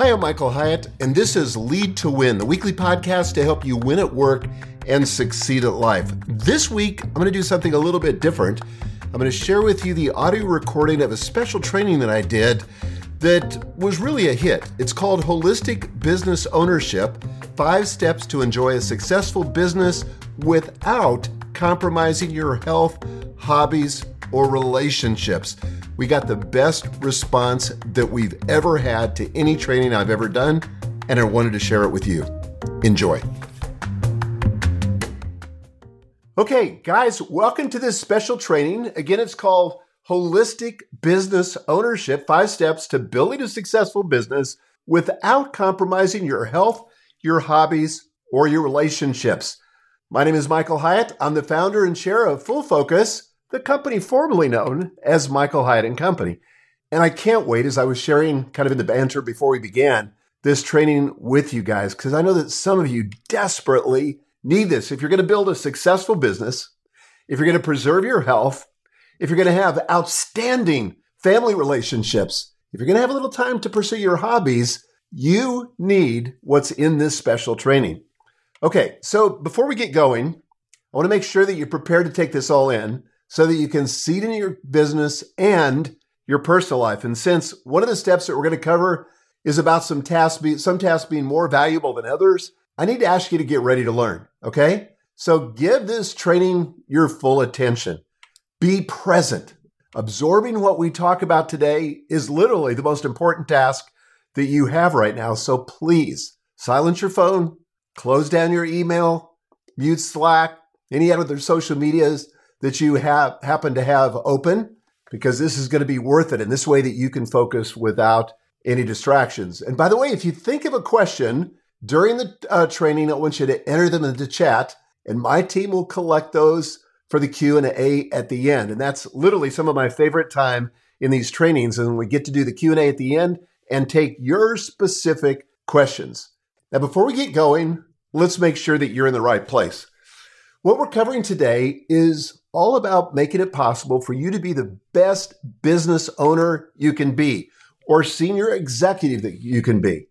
Hi, I'm Michael Hyatt, and this is Lead to Win, the weekly podcast to help you win at work and succeed at life. This week, I'm going to do something a little bit different. I'm going to share with you the audio recording of a special training that I did that was really a hit. It's called Holistic Business Ownership Five Steps to Enjoy a Successful Business Without Compromising Your Health, Hobbies, or Relationships. We got the best response that we've ever had to any training I've ever done, and I wanted to share it with you. Enjoy. Okay, guys, welcome to this special training. Again, it's called Holistic Business Ownership Five Steps to Building a Successful Business Without Compromising Your Health, Your Hobbies, or Your Relationships. My name is Michael Hyatt. I'm the founder and chair of Full Focus the company formerly known as Michael Hyatt and Company. And I can't wait as I was sharing kind of in the banter before we began this training with you guys, because I know that some of you desperately need this. If you're going to build a successful business, if you're going to preserve your health, if you're going to have outstanding family relationships, if you're going to have a little time to pursue your hobbies, you need what's in this special training. Okay, so before we get going, I want to make sure that you're prepared to take this all in so that you can see it in your business and your personal life. And since one of the steps that we're going to cover is about some tasks, be, some tasks being more valuable than others, I need to ask you to get ready to learn. Okay. So give this training your full attention. Be present. Absorbing what we talk about today is literally the most important task that you have right now. So please silence your phone, close down your email, mute Slack, any other social medias that you have happen to have open because this is going to be worth it in this way that you can focus without any distractions. And by the way, if you think of a question during the uh, training, I want you to enter them into chat, and my team will collect those for the Q and A at the end. And that's literally some of my favorite time in these trainings, and we get to do the Q and A at the end and take your specific questions. Now, before we get going, let's make sure that you're in the right place. What we're covering today is all about making it possible for you to be the best business owner you can be or senior executive that you can be.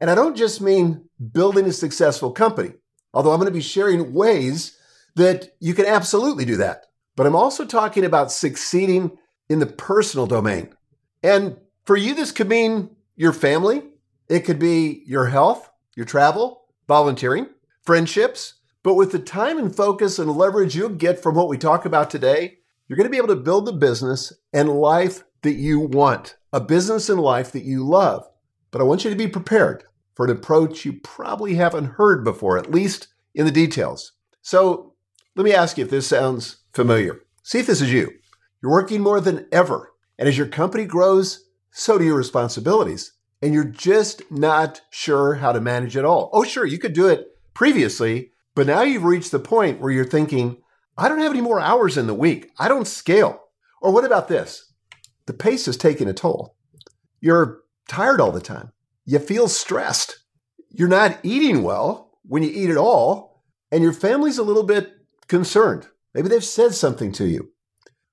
And I don't just mean building a successful company, although I'm going to be sharing ways that you can absolutely do that. But I'm also talking about succeeding in the personal domain. And for you, this could mean your family, it could be your health, your travel, volunteering, friendships, but with the time and focus and leverage you'll get from what we talk about today, you're going to be able to build the business and life that you want, a business and life that you love. But I want you to be prepared for an approach you probably haven't heard before, at least in the details. So let me ask you if this sounds familiar. See if this is you. You're working more than ever. And as your company grows, so do your responsibilities. And you're just not sure how to manage it all. Oh, sure, you could do it previously, but now you've reached the point where you're thinking, I don't have any more hours in the week. I don't scale. Or what about this? The pace is taking a toll. You're tired all the time. You feel stressed. You're not eating well when you eat at all. And your family's a little bit concerned. Maybe they've said something to you.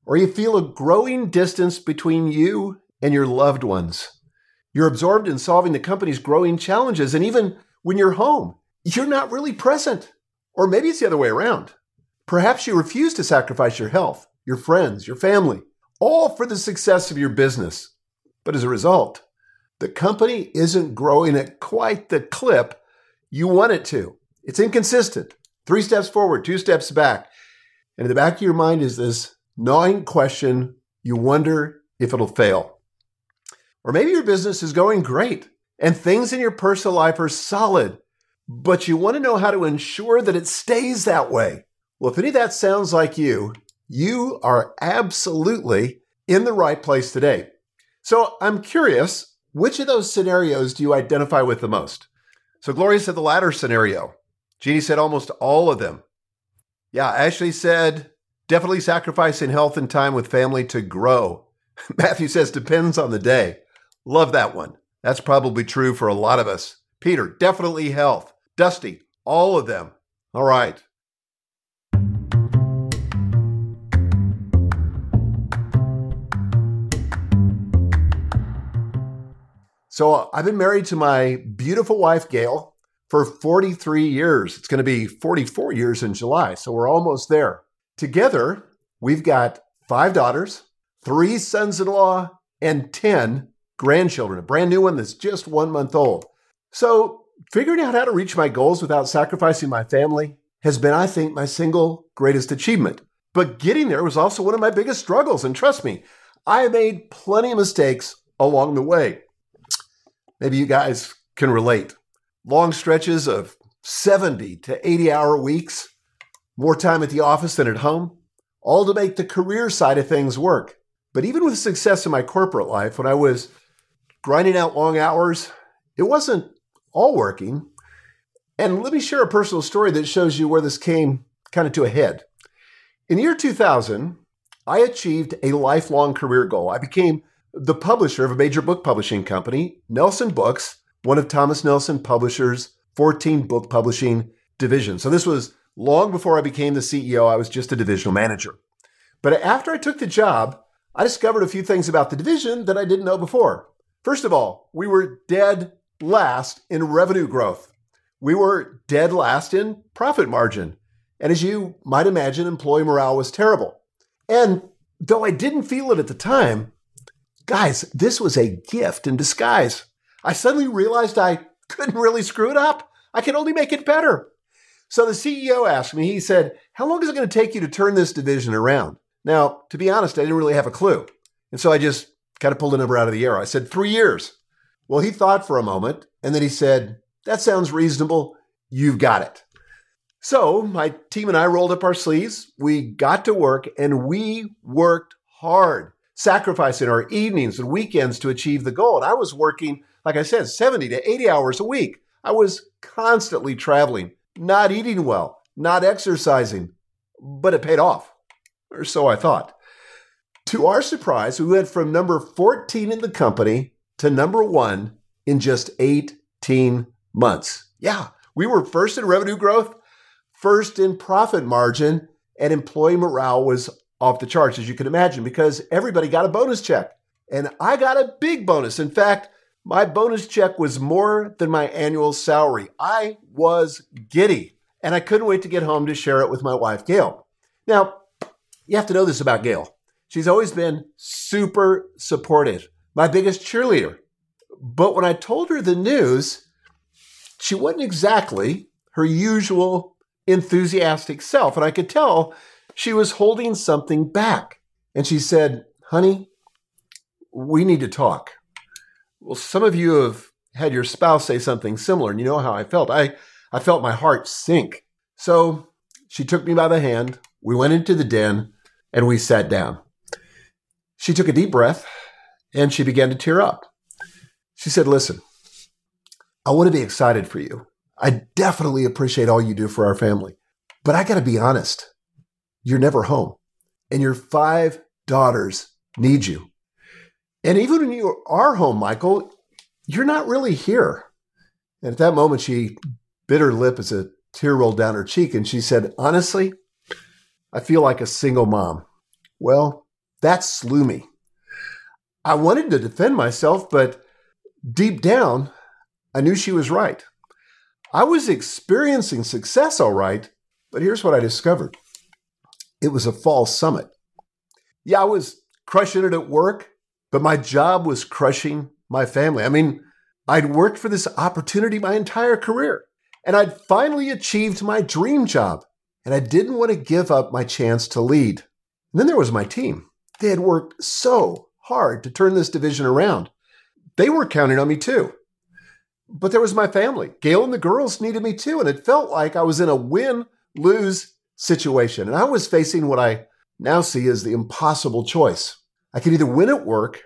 Or you feel a growing distance between you and your loved ones. You're absorbed in solving the company's growing challenges. And even when you're home, you're not really present. Or maybe it's the other way around. Perhaps you refuse to sacrifice your health, your friends, your family, all for the success of your business. But as a result, the company isn't growing at quite the clip you want it to. It's inconsistent. Three steps forward, two steps back. And in the back of your mind is this gnawing question you wonder if it'll fail. Or maybe your business is going great and things in your personal life are solid but you want to know how to ensure that it stays that way. Well, if any of that sounds like you, you are absolutely in the right place today. So I'm curious, which of those scenarios do you identify with the most? So Gloria said the latter scenario. Jeannie said almost all of them. Yeah, Ashley said definitely sacrificing health and time with family to grow. Matthew says depends on the day. Love that one. That's probably true for a lot of us. Peter, definitely health. Dusty, all of them. All right. So uh, I've been married to my beautiful wife, Gail, for 43 years. It's going to be 44 years in July. So we're almost there. Together, we've got five daughters, three sons in law, and 10 grandchildren, a brand new one that's just one month old. So figuring out how to reach my goals without sacrificing my family has been, I think, my single greatest achievement. But getting there was also one of my biggest struggles. And trust me, I made plenty of mistakes along the way. Maybe you guys can relate. Long stretches of 70 to 80 hour weeks, more time at the office than at home, all to make the career side of things work. But even with success in my corporate life, when I was grinding out long hours, it wasn't all working. And let me share a personal story that shows you where this came kind of to a head. In the year 2000, I achieved a lifelong career goal. I became the publisher of a major book publishing company, Nelson Books, one of Thomas Nelson Publishers' 14 book publishing divisions. So this was long before I became the CEO. I was just a divisional manager. But after I took the job, I discovered a few things about the division that I didn't know before. First of all, we were dead last in revenue growth. We were dead last in profit margin. And as you might imagine, employee morale was terrible. And though I didn't feel it at the time, guys, this was a gift in disguise. I suddenly realized I couldn't really screw it up. I could only make it better. So the CEO asked me, he said, How long is it going to take you to turn this division around? Now, to be honest, I didn't really have a clue. And so I just kind of pulled a number out of the air. I said, Three years. Well, he thought for a moment and then he said, That sounds reasonable. You've got it. So my team and I rolled up our sleeves. We got to work and we worked hard, sacrificing our evenings and weekends to achieve the goal. And I was working, like I said, 70 to 80 hours a week. I was constantly traveling, not eating well, not exercising, but it paid off, or so I thought. To our surprise, we went from number 14 in the company to number one in just 18 months. Yeah, we were first in revenue growth, first in profit margin, and employee morale was off the charts, as you can imagine, because everybody got a bonus check. And I got a big bonus. In fact, my bonus check was more than my annual salary. I was giddy, and I couldn't wait to get home to share it with my wife, Gail. Now, you have to know this about Gail. She's always been super supportive my biggest cheerleader. But when I told her the news, she wasn't exactly her usual enthusiastic self. And I could tell she was holding something back. And she said, Honey, we need to talk. Well, some of you have had your spouse say something similar, and you know how I felt. I, I felt my heart sink. So she took me by the hand. We went into the den and we sat down. She took a deep breath and she began to tear up. She said, Listen, I want to be excited for you. I definitely appreciate all you do for our family. But I got to be honest, you're never home. And your five daughters need you. And even when you are home, Michael, you're not really here. And at that moment, she bit her lip as a tear rolled down her cheek and she said, Honestly, I feel like a single mom. Well, that slew me. I wanted to defend myself, but deep down, I knew she was right. I was experiencing success all right, but here's what I discovered it was a false summit. Yeah, I was crushing it at work, but my job was crushing my family. I mean, I'd worked for this opportunity my entire career, and I'd finally achieved my dream job, and I didn't want to give up my chance to lead. And then there was my team. They had worked so hard to turn this division around. They were counting on me too. But there was my family. Gail and the girls needed me too. And it felt like I was in a win lose situation. And I was facing what I now see as the impossible choice. I could either win at work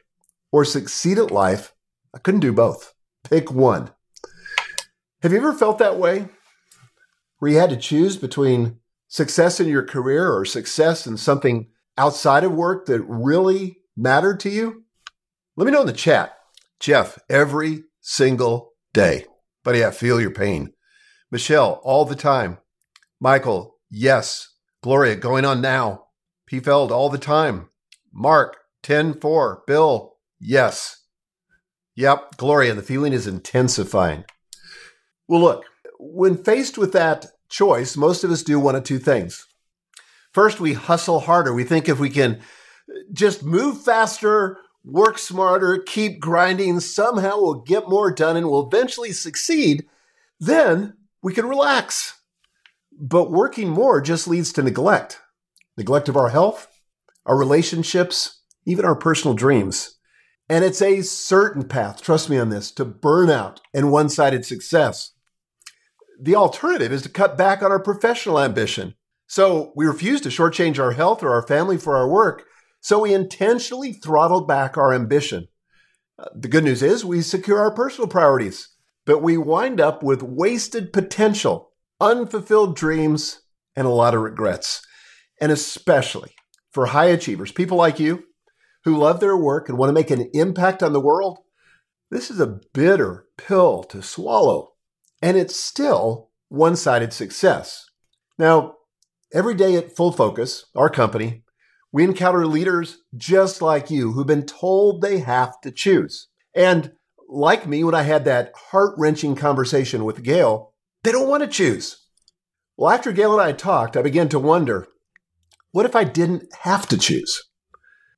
or succeed at life. I couldn't do both. Pick one. Have you ever felt that way? Where you had to choose between success in your career or success in something outside of work that really mattered to you? Let me know in the chat. Jeff, every single day. Buddy, I feel your pain. Michelle, all the time. Michael, yes. Gloria, going on now. P. Feld, all the time. Mark, 10 4. Bill, yes. Yep, Gloria, the feeling is intensifying. Well, look, when faced with that choice, most of us do one of two things. First, we hustle harder. We think if we can just move faster, work smarter, keep grinding, somehow we'll get more done and we'll eventually succeed. Then we can relax. But working more just leads to neglect neglect of our health, our relationships, even our personal dreams. And it's a certain path, trust me on this, to burnout and one sided success. The alternative is to cut back on our professional ambition. So we refuse to shortchange our health or our family for our work. So we intentionally throttle back our ambition. Uh, the good news is we secure our personal priorities, but we wind up with wasted potential, unfulfilled dreams, and a lot of regrets. And especially for high achievers, people like you who love their work and want to make an impact on the world, this is a bitter pill to swallow. And it's still one sided success. Now, every day at Full Focus, our company, we encounter leaders just like you who've been told they have to choose. And like me, when I had that heart wrenching conversation with Gail, they don't want to choose. Well, after Gail and I talked, I began to wonder what if I didn't have to choose?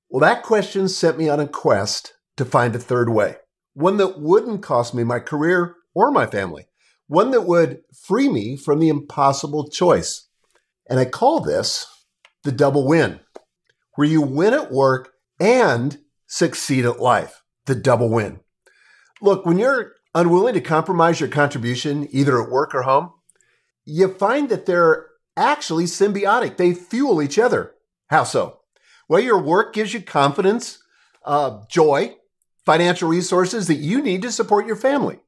Well, that question sent me on a quest to find a third way, one that wouldn't cost me my career or my family, one that would free me from the impossible choice. And I call this the double win, where you win at work and succeed at life. The double win. Look, when you're unwilling to compromise your contribution, either at work or home, you find that they're actually symbiotic. They fuel each other. How so? Well, your work gives you confidence, uh, joy, financial resources that you need to support your family.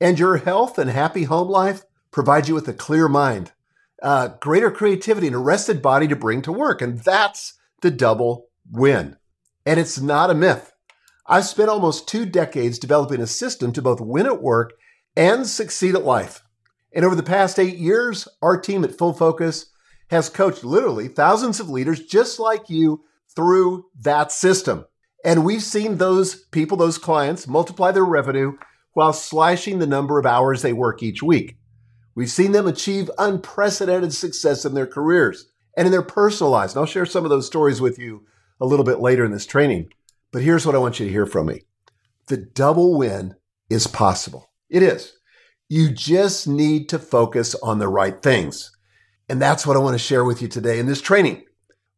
And your health and happy home life provide you with a clear mind, uh, greater creativity, and a rested body to bring to work. And that's the double win. And it's not a myth. I've spent almost two decades developing a system to both win at work and succeed at life. And over the past eight years, our team at Full Focus has coached literally thousands of leaders just like you through that system. And we've seen those people, those clients, multiply their revenue while slashing the number of hours they work each week. We've seen them achieve unprecedented success in their careers and in their personal lives. And I'll share some of those stories with you a little bit later in this training. But here's what I want you to hear from me the double win is possible. It is. You just need to focus on the right things. And that's what I want to share with you today in this training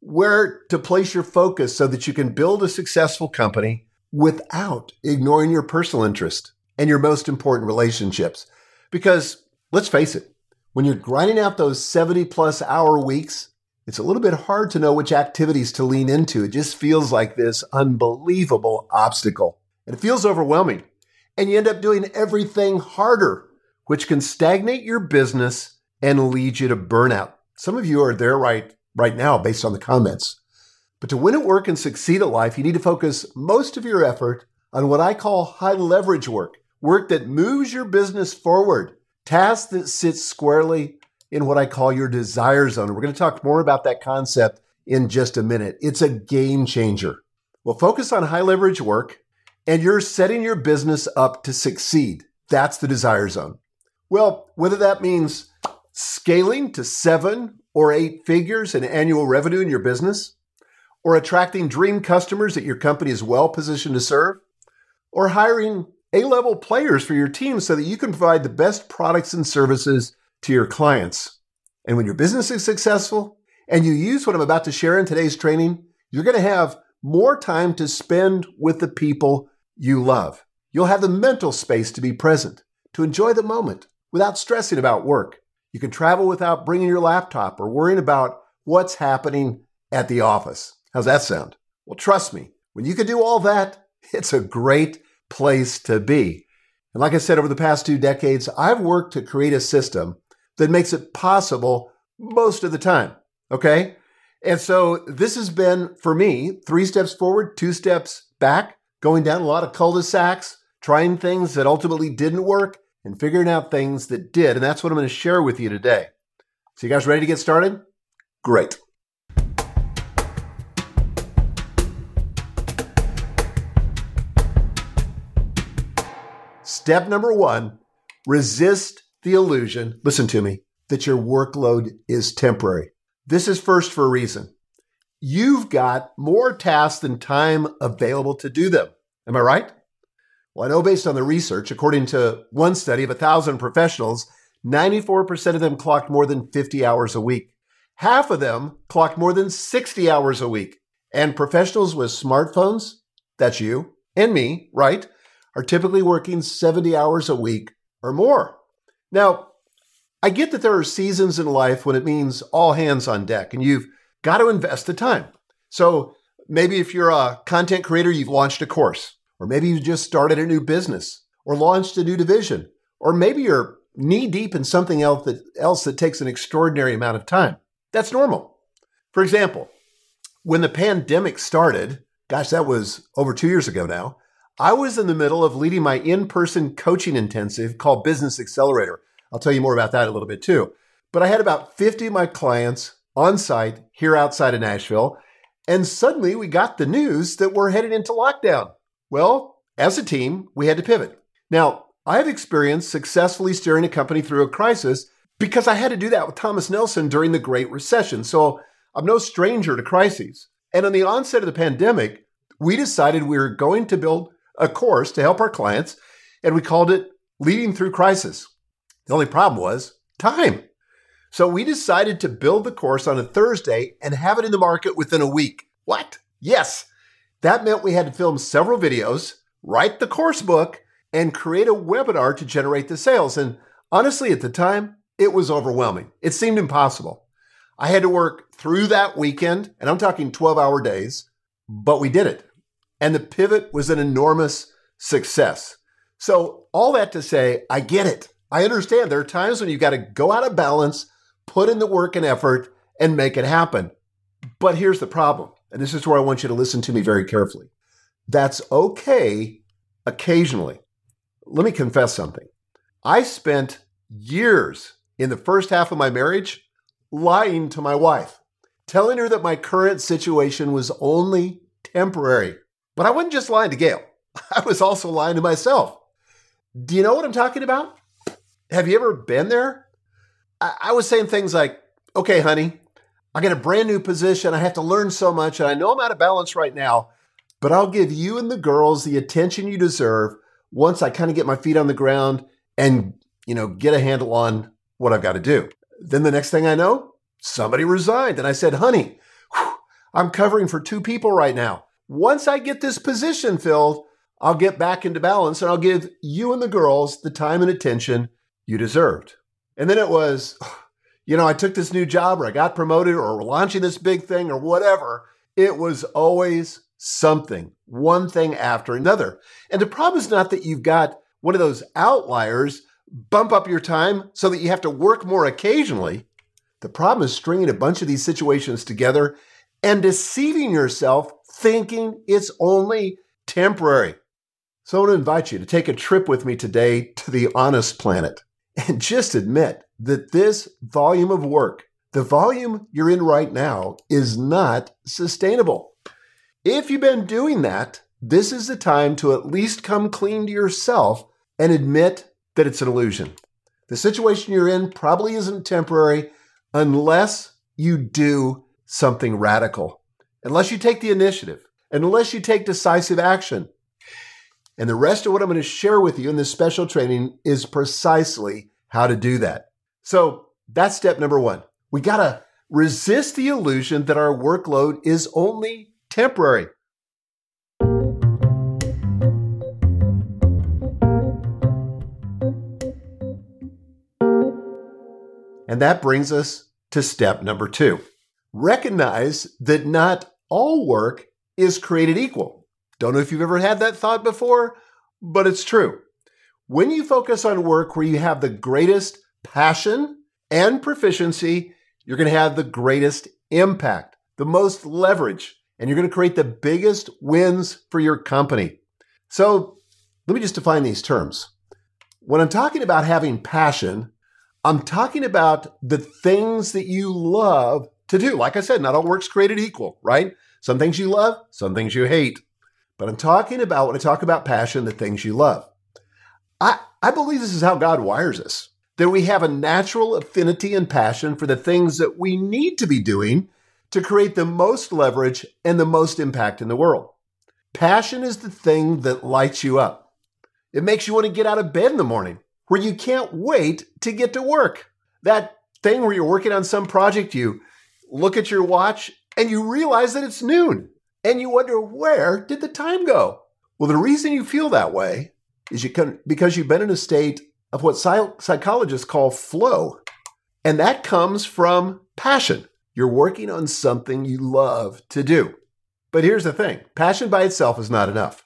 where to place your focus so that you can build a successful company without ignoring your personal interest and your most important relationships. Because let's face it, when you're grinding out those 70 plus hour weeks, it's a little bit hard to know which activities to lean into. It just feels like this unbelievable obstacle. And it feels overwhelming. And you end up doing everything harder, which can stagnate your business and lead you to burnout. Some of you are there right right now based on the comments. But to win at work and succeed at life, you need to focus most of your effort on what I call high leverage work, work that moves your business forward, tasks that sits squarely in what I call your desire zone. we're going to talk more about that concept in just a minute. It's a game changer. Well, focus on high leverage work and you're setting your business up to succeed. That's the desire zone. Well, whether that means scaling to seven or eight figures in annual revenue in your business, or attracting dream customers that your company is well positioned to serve, or hiring A level players for your team so that you can provide the best products and services to your clients. And when your business is successful and you use what I'm about to share in today's training, you're going to have more time to spend with the people you love. You'll have the mental space to be present, to enjoy the moment without stressing about work. You can travel without bringing your laptop or worrying about what's happening at the office. How's that sound? Well, trust me, when you can do all that, it's a great place to be. And like I said, over the past two decades, I've worked to create a system that makes it possible most of the time. Okay. And so this has been for me three steps forward, two steps back, going down a lot of cul de sacs, trying things that ultimately didn't work, and figuring out things that did. And that's what I'm going to share with you today. So, you guys ready to get started? Great. Step number one resist the illusion, listen to me, that your workload is temporary. This is first for a reason. You've got more tasks than time available to do them. Am I right? Well, I know based on the research, according to one study of 1,000 professionals, 94% of them clocked more than 50 hours a week. Half of them clocked more than 60 hours a week. And professionals with smartphones, that's you and me, right, are typically working 70 hours a week or more. Now, I get that there are seasons in life when it means all hands on deck and you've got to invest the time. So maybe if you're a content creator, you've launched a course, or maybe you just started a new business or launched a new division, or maybe you're knee deep in something else that, else that takes an extraordinary amount of time. That's normal. For example, when the pandemic started, gosh, that was over two years ago now, I was in the middle of leading my in person coaching intensive called Business Accelerator. I'll tell you more about that a little bit too. But I had about 50 of my clients on site here outside of Nashville. And suddenly we got the news that we're headed into lockdown. Well, as a team, we had to pivot. Now, I have experience successfully steering a company through a crisis because I had to do that with Thomas Nelson during the Great Recession. So I'm no stranger to crises. And on the onset of the pandemic, we decided we were going to build a course to help our clients, and we called it Leading Through Crisis. The only problem was time. So we decided to build the course on a Thursday and have it in the market within a week. What? Yes. That meant we had to film several videos, write the course book, and create a webinar to generate the sales. And honestly, at the time, it was overwhelming. It seemed impossible. I had to work through that weekend, and I'm talking 12 hour days, but we did it. And the pivot was an enormous success. So, all that to say, I get it. I understand there are times when you've got to go out of balance, put in the work and effort, and make it happen. But here's the problem, and this is where I want you to listen to me very carefully. That's okay occasionally. Let me confess something. I spent years in the first half of my marriage lying to my wife, telling her that my current situation was only temporary. But I wasn't just lying to Gail, I was also lying to myself. Do you know what I'm talking about? Have you ever been there? I, I was saying things like, okay, honey, I got a brand new position. I have to learn so much, and I know I'm out of balance right now, but I'll give you and the girls the attention you deserve once I kind of get my feet on the ground and, you know, get a handle on what I've got to do. Then the next thing I know, somebody resigned. And I said, honey, whew, I'm covering for two people right now. Once I get this position filled, I'll get back into balance and I'll give you and the girls the time and attention you deserved. And then it was, you know, I took this new job or I got promoted or we're launching this big thing or whatever. It was always something, one thing after another. And the problem is not that you've got one of those outliers bump up your time so that you have to work more occasionally. The problem is stringing a bunch of these situations together and deceiving yourself thinking it's only temporary. So I want to invite you to take a trip with me today to the honest planet and just admit that this volume of work, the volume you're in right now, is not sustainable. If you've been doing that, this is the time to at least come clean to yourself and admit that it's an illusion. The situation you're in probably isn't temporary unless you do something radical unless you take the initiative, unless you take decisive action. And the rest of what I'm going to share with you in this special training is precisely how to do that. So that's step number one. We got to resist the illusion that our workload is only temporary. And that brings us to step number two. Recognize that not all work is created equal. Don't know if you've ever had that thought before, but it's true. When you focus on work where you have the greatest passion and proficiency, you're going to have the greatest impact, the most leverage, and you're going to create the biggest wins for your company. So let me just define these terms. When I'm talking about having passion, I'm talking about the things that you love to do. Like I said, not all work's created equal, right? Some things you love, some things you hate. But I'm talking about, when I talk about passion, the things you love. I, I believe this is how God wires us that we have a natural affinity and passion for the things that we need to be doing to create the most leverage and the most impact in the world. Passion is the thing that lights you up. It makes you want to get out of bed in the morning where you can't wait to get to work. That thing where you're working on some project, you look at your watch and you realize that it's noon and you wonder where did the time go? Well, the reason you feel that way is you can, because you've been in a state of what psychologists call flow. And that comes from passion. You're working on something you love to do. But here's the thing passion by itself is not enough.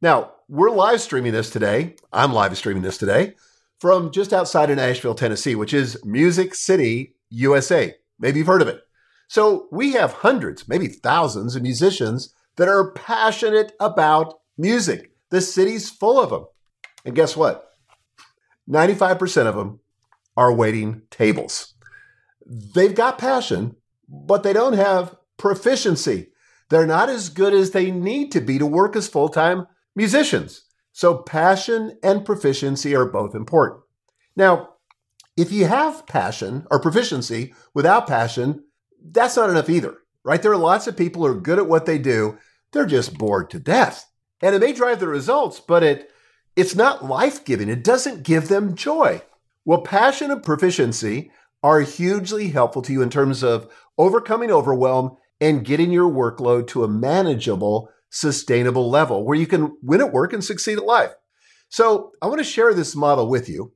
Now, we're live streaming this today. I'm live streaming this today from just outside of Nashville, Tennessee, which is Music City, USA. Maybe you've heard of it. So we have hundreds, maybe thousands of musicians that are passionate about music. The city's full of them. And guess what? 95% of them are waiting tables. They've got passion, but they don't have proficiency. They're not as good as they need to be to work as full time musicians. So, passion and proficiency are both important. Now, if you have passion or proficiency without passion, that's not enough either, right? There are lots of people who are good at what they do, they're just bored to death. And it may drive the results, but it it's not life giving. It doesn't give them joy. Well, passion and proficiency are hugely helpful to you in terms of overcoming overwhelm and getting your workload to a manageable, sustainable level where you can win at work and succeed at life. So, I want to share this model with you.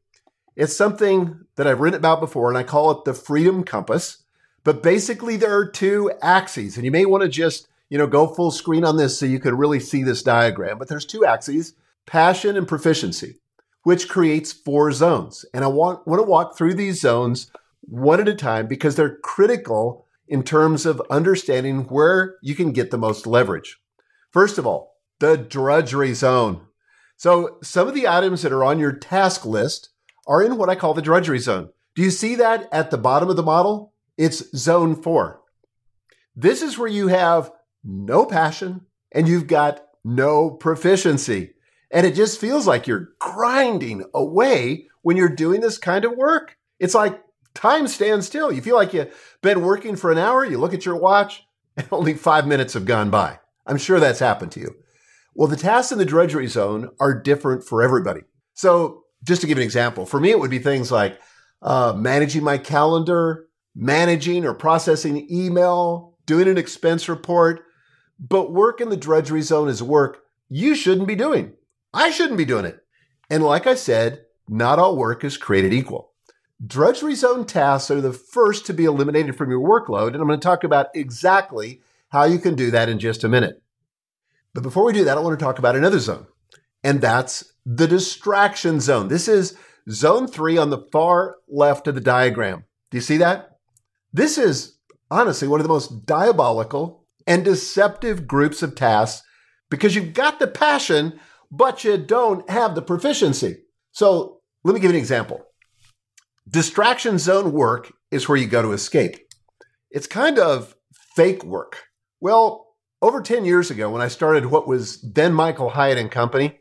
It's something that I've written about before, and I call it the freedom compass. But basically, there are two axes, and you may want to just you know go full screen on this so you can really see this diagram. But there's two axes passion, and proficiency, which creates four zones. And I want, want to walk through these zones one at a time because they're critical in terms of understanding where you can get the most leverage. First of all, the drudgery zone. So, some of the items that are on your task list are in what I call the drudgery zone. Do you see that at the bottom of the model? It's zone four. This is where you have no passion and you've got no proficiency. And it just feels like you're grinding away when you're doing this kind of work. It's like time stands still. You feel like you've been working for an hour, you look at your watch, and only five minutes have gone by. I'm sure that's happened to you. Well, the tasks in the drudgery zone are different for everybody. So, just to give an example, for me, it would be things like uh, managing my calendar, managing or processing email, doing an expense report. But work in the drudgery zone is work you shouldn't be doing. I shouldn't be doing it. And like I said, not all work is created equal. Drudgery zone tasks are the first to be eliminated from your workload, and I'm going to talk about exactly how you can do that in just a minute. But before we do that, I want to talk about another zone, and that's the distraction zone. This is zone three on the far left of the diagram. Do you see that? This is honestly one of the most diabolical and deceptive groups of tasks because you've got the passion, but you don't have the proficiency. So let me give you an example. Distraction zone work is where you go to escape. It's kind of fake work. Well, over 10 years ago, when I started what was then Michael Hyatt and Company,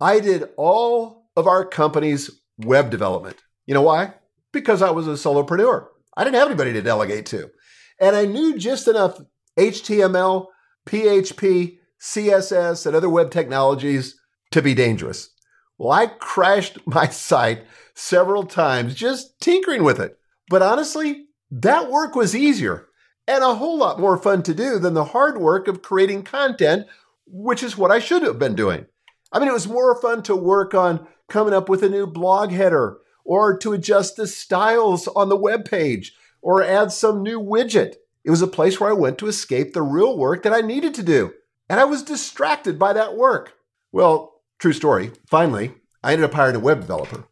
I did all of our company's web development. You know why? Because I was a solopreneur. I didn't have anybody to delegate to. And I knew just enough HTML, PHP, CSS, and other web technologies to be dangerous. Well, I crashed my site several times just tinkering with it. But honestly, that work was easier and a whole lot more fun to do than the hard work of creating content, which is what I should have been doing. I mean, it was more fun to work on coming up with a new blog header or to adjust the styles on the web page or add some new widget. It was a place where I went to escape the real work that I needed to do. And I was distracted by that work. Well, True story. Finally, I ended up hiring a web developer.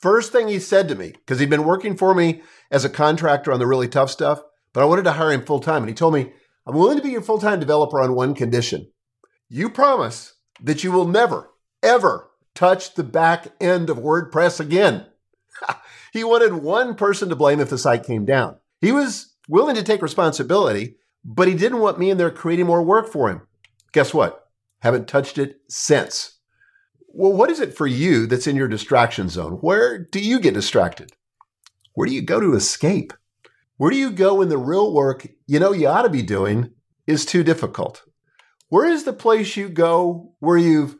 First thing he said to me, because he'd been working for me as a contractor on the really tough stuff, but I wanted to hire him full time. And he told me, I'm willing to be your full time developer on one condition. You promise that you will never, ever touch the back end of WordPress again. he wanted one person to blame if the site came down. He was willing to take responsibility, but he didn't want me in there creating more work for him. Guess what? Haven't touched it since. Well, what is it for you that's in your distraction zone? Where do you get distracted? Where do you go to escape? Where do you go when the real work you know you ought to be doing is too difficult? Where is the place you go where you've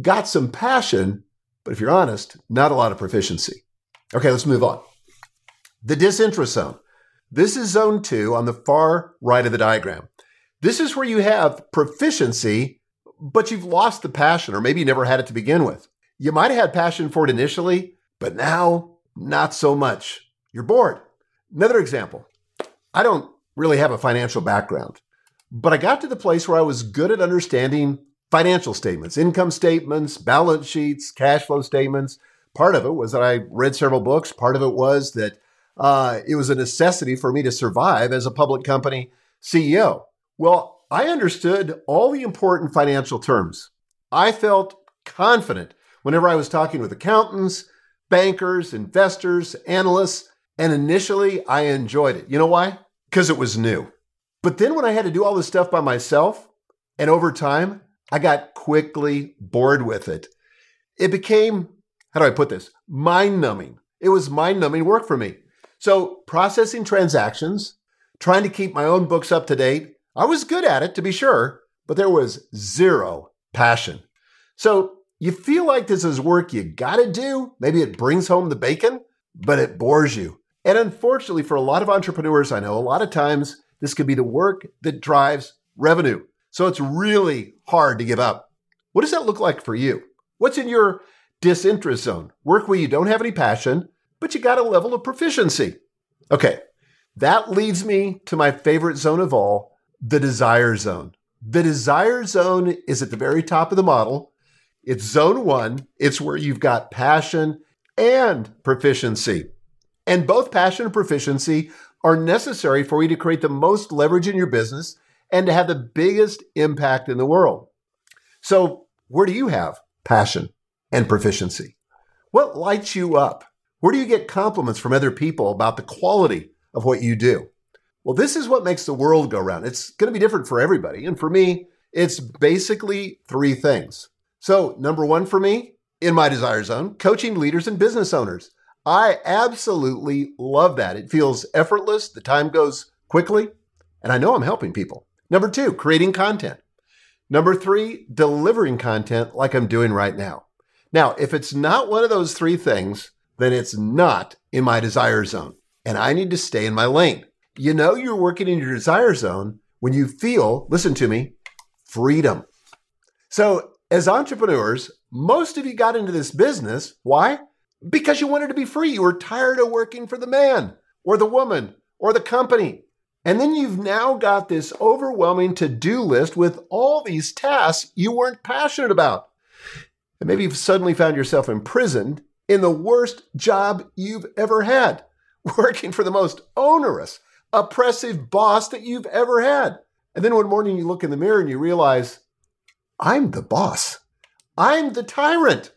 got some passion, but if you're honest, not a lot of proficiency? Okay, let's move on. The disinterest zone. This is zone two on the far right of the diagram. This is where you have proficiency, but you've lost the passion, or maybe you never had it to begin with. You might have had passion for it initially, but now not so much. You're bored. Another example I don't really have a financial background, but I got to the place where I was good at understanding financial statements, income statements, balance sheets, cash flow statements. Part of it was that I read several books. Part of it was that uh, it was a necessity for me to survive as a public company CEO. Well, I understood all the important financial terms. I felt confident whenever I was talking with accountants, bankers, investors, analysts, and initially I enjoyed it. You know why? Because it was new. But then when I had to do all this stuff by myself, and over time, I got quickly bored with it. It became, how do I put this? Mind numbing. It was mind numbing work for me. So, processing transactions, trying to keep my own books up to date, I was good at it to be sure, but there was zero passion. So, you feel like this is work you gotta do. Maybe it brings home the bacon, but it bores you. And unfortunately, for a lot of entrepreneurs I know, a lot of times this could be the work that drives revenue. So it's really hard to give up. What does that look like for you? What's in your disinterest zone? Work where you don't have any passion, but you got a level of proficiency. Okay, that leads me to my favorite zone of all the desire zone. The desire zone is at the very top of the model. It's zone one, it's where you've got passion and proficiency. And both passion and proficiency are necessary for you to create the most leverage in your business and to have the biggest impact in the world. So, where do you have passion and proficiency? What lights you up? Where do you get compliments from other people about the quality of what you do? Well, this is what makes the world go round. It's going to be different for everybody. And for me, it's basically three things. So, number one for me, in my desire zone, coaching leaders and business owners. I absolutely love that. It feels effortless, the time goes quickly, and I know I'm helping people. Number two, creating content. Number three, delivering content like I'm doing right now. Now, if it's not one of those three things, then it's not in my desire zone. And I need to stay in my lane. You know, you're working in your desire zone when you feel, listen to me, freedom. So, as entrepreneurs, most of you got into this business. Why? Because you wanted to be free. You were tired of working for the man or the woman or the company. And then you've now got this overwhelming to do list with all these tasks you weren't passionate about. And maybe you've suddenly found yourself imprisoned in the worst job you've ever had, working for the most onerous, oppressive boss that you've ever had. And then one morning you look in the mirror and you realize, I'm the boss. I'm the tyrant.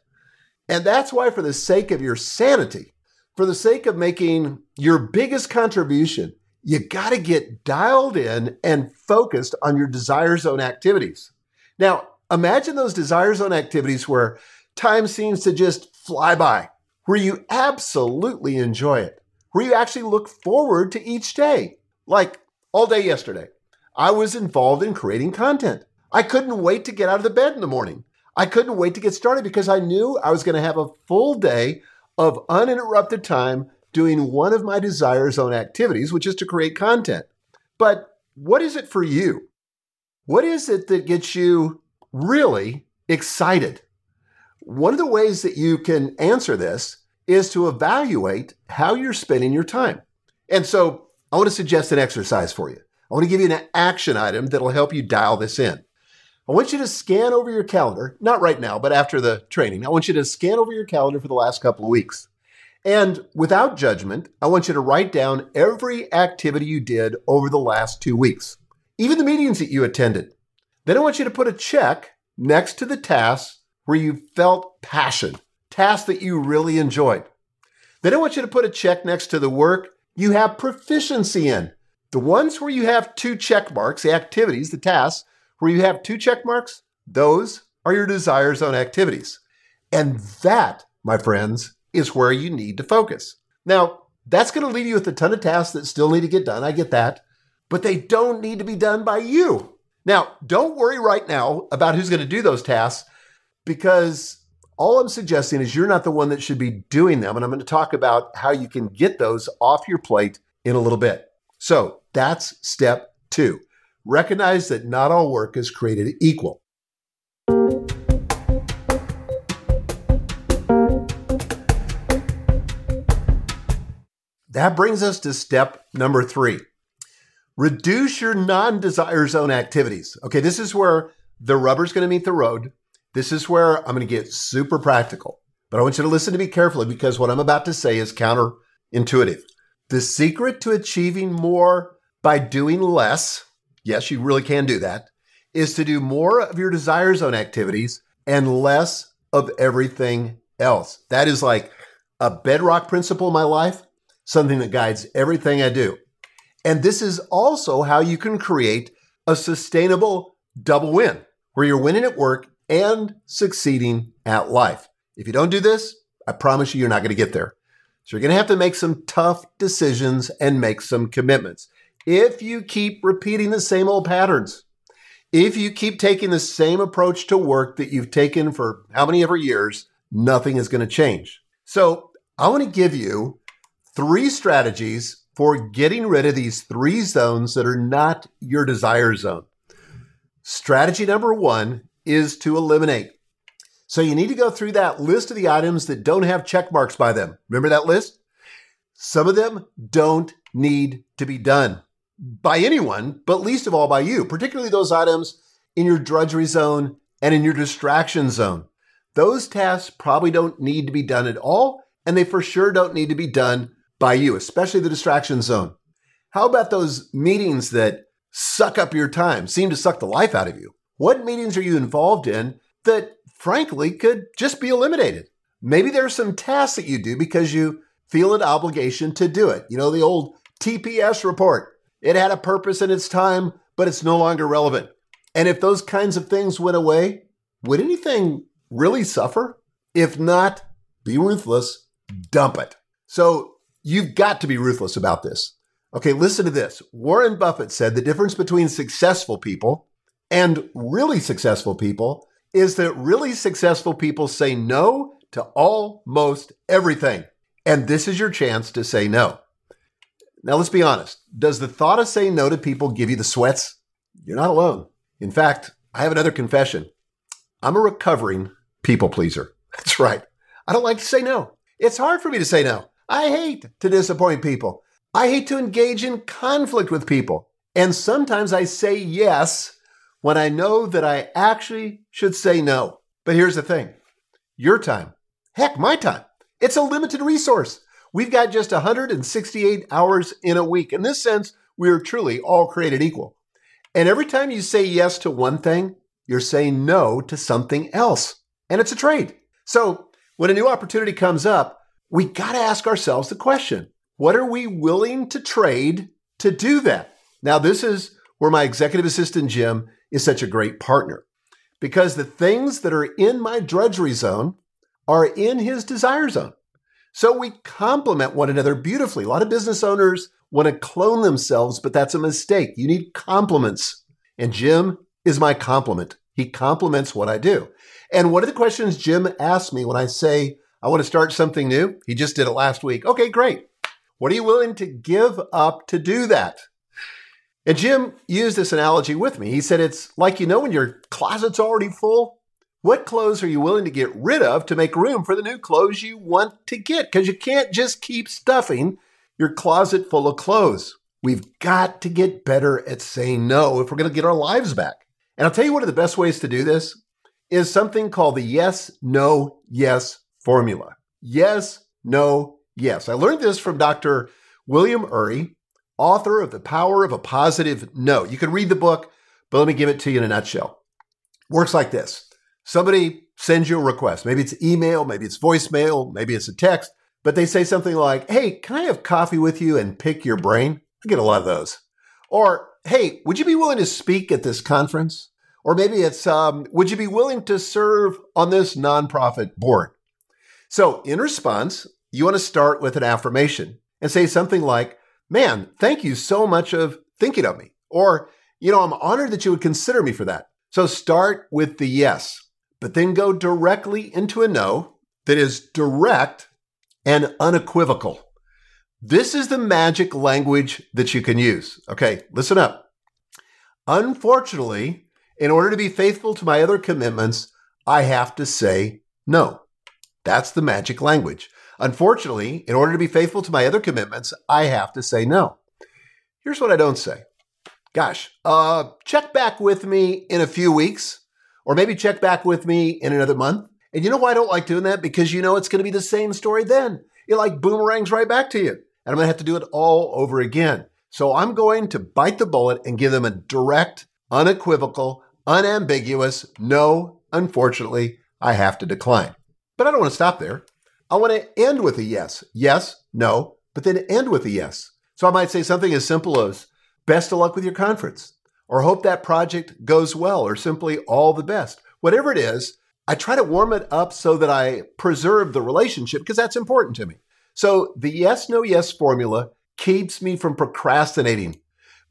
And that's why, for the sake of your sanity, for the sake of making your biggest contribution, you got to get dialed in and focused on your desire zone activities. Now, imagine those desire zone activities where time seems to just fly by, where you absolutely enjoy it, where you actually look forward to each day. Like all day yesterday, I was involved in creating content. I couldn't wait to get out of the bed in the morning. I couldn't wait to get started because I knew I was going to have a full day of uninterrupted time doing one of my desire zone activities, which is to create content. But what is it for you? What is it that gets you really excited? One of the ways that you can answer this is to evaluate how you're spending your time. And so I want to suggest an exercise for you. I want to give you an action item that'll help you dial this in. I want you to scan over your calendar, not right now, but after the training. I want you to scan over your calendar for the last couple of weeks. And without judgment, I want you to write down every activity you did over the last two weeks, even the meetings that you attended. Then I want you to put a check next to the tasks where you felt passion, tasks that you really enjoyed. Then I want you to put a check next to the work you have proficiency in. The ones where you have two check marks, the activities, the tasks, where you have two check marks, those are your desire zone activities. And that, my friends, is where you need to focus. Now, that's going to leave you with a ton of tasks that still need to get done. I get that. But they don't need to be done by you. Now, don't worry right now about who's going to do those tasks because all I'm suggesting is you're not the one that should be doing them. And I'm going to talk about how you can get those off your plate in a little bit. So that's step two. Recognize that not all work is created equal. That brings us to step number three. Reduce your non desire zone activities. Okay, this is where the rubber's going to meet the road. This is where I'm going to get super practical. But I want you to listen to me carefully because what I'm about to say is counterintuitive. The secret to achieving more by doing less, yes, you really can do that, is to do more of your desire zone activities and less of everything else. That is like a bedrock principle in my life something that guides everything I do. And this is also how you can create a sustainable double win where you're winning at work and succeeding at life. If you don't do this, I promise you, you're not going to get there. So you're going to have to make some tough decisions and make some commitments. If you keep repeating the same old patterns, if you keep taking the same approach to work that you've taken for how many ever years, nothing is going to change. So I want to give you three strategies for getting rid of these three zones that are not your desire zone. Strategy number one is to eliminate. So you need to go through that list of the items that don't have check marks by them. Remember that list? Some of them don't need to be done by anyone, but least of all by you, particularly those items in your drudgery zone and in your distraction zone. Those tasks probably don't need to be done at all, and they for sure don't need to be done by you, especially the distraction zone. How about those meetings that suck up your time, seem to suck the life out of you? What meetings are you involved in that frankly could just be eliminated? Maybe there's some tasks that you do because you feel an obligation to do it. You know, the old TPS report. It had a purpose in its time, but it's no longer relevant. And if those kinds of things went away, would anything really suffer? If not, be ruthless, dump it. So You've got to be ruthless about this. Okay, listen to this. Warren Buffett said the difference between successful people and really successful people is that really successful people say no to almost everything. And this is your chance to say no. Now, let's be honest. Does the thought of saying no to people give you the sweats? You're not alone. In fact, I have another confession. I'm a recovering people pleaser. That's right. I don't like to say no. It's hard for me to say no. I hate to disappoint people. I hate to engage in conflict with people. And sometimes I say yes when I know that I actually should say no. But here's the thing your time, heck, my time, it's a limited resource. We've got just 168 hours in a week. In this sense, we are truly all created equal. And every time you say yes to one thing, you're saying no to something else. And it's a trade. So when a new opportunity comes up, we got to ask ourselves the question what are we willing to trade to do that? Now, this is where my executive assistant, Jim, is such a great partner because the things that are in my drudgery zone are in his desire zone. So we complement one another beautifully. A lot of business owners want to clone themselves, but that's a mistake. You need compliments. And Jim is my compliment. He complements what I do. And one of the questions Jim asks me when I say, I want to start something new. He just did it last week. Okay, great. What are you willing to give up to do that? And Jim used this analogy with me. He said, It's like you know when your closet's already full. What clothes are you willing to get rid of to make room for the new clothes you want to get? Because you can't just keep stuffing your closet full of clothes. We've got to get better at saying no if we're going to get our lives back. And I'll tell you one of the best ways to do this is something called the yes, no, yes formula. Yes, no, yes. I learned this from Dr. William Ury, author of The Power of a Positive No. You can read the book, but let me give it to you in a nutshell. Works like this. Somebody sends you a request. Maybe it's email, maybe it's voicemail, maybe it's a text, but they say something like, Hey, can I have coffee with you and pick your brain? I get a lot of those. Or, Hey, would you be willing to speak at this conference? Or maybe it's, um, would you be willing to serve on this nonprofit board? So in response, you want to start with an affirmation and say something like, man, thank you so much of thinking of me. Or, you know, I'm honored that you would consider me for that. So start with the yes, but then go directly into a no that is direct and unequivocal. This is the magic language that you can use. Okay, listen up. Unfortunately, in order to be faithful to my other commitments, I have to say no. That's the magic language. Unfortunately, in order to be faithful to my other commitments, I have to say no. Here's what I don't say. Gosh, uh, check back with me in a few weeks, or maybe check back with me in another month. And you know why I don't like doing that? Because you know it's going to be the same story then. It like boomerangs right back to you. And I'm going to have to do it all over again. So I'm going to bite the bullet and give them a direct, unequivocal, unambiguous no, unfortunately, I have to decline. But I don't want to stop there. I want to end with a yes. Yes, no, but then end with a yes. So I might say something as simple as best of luck with your conference, or hope that project goes well, or simply all the best. Whatever it is, I try to warm it up so that I preserve the relationship because that's important to me. So the yes, no, yes formula keeps me from procrastinating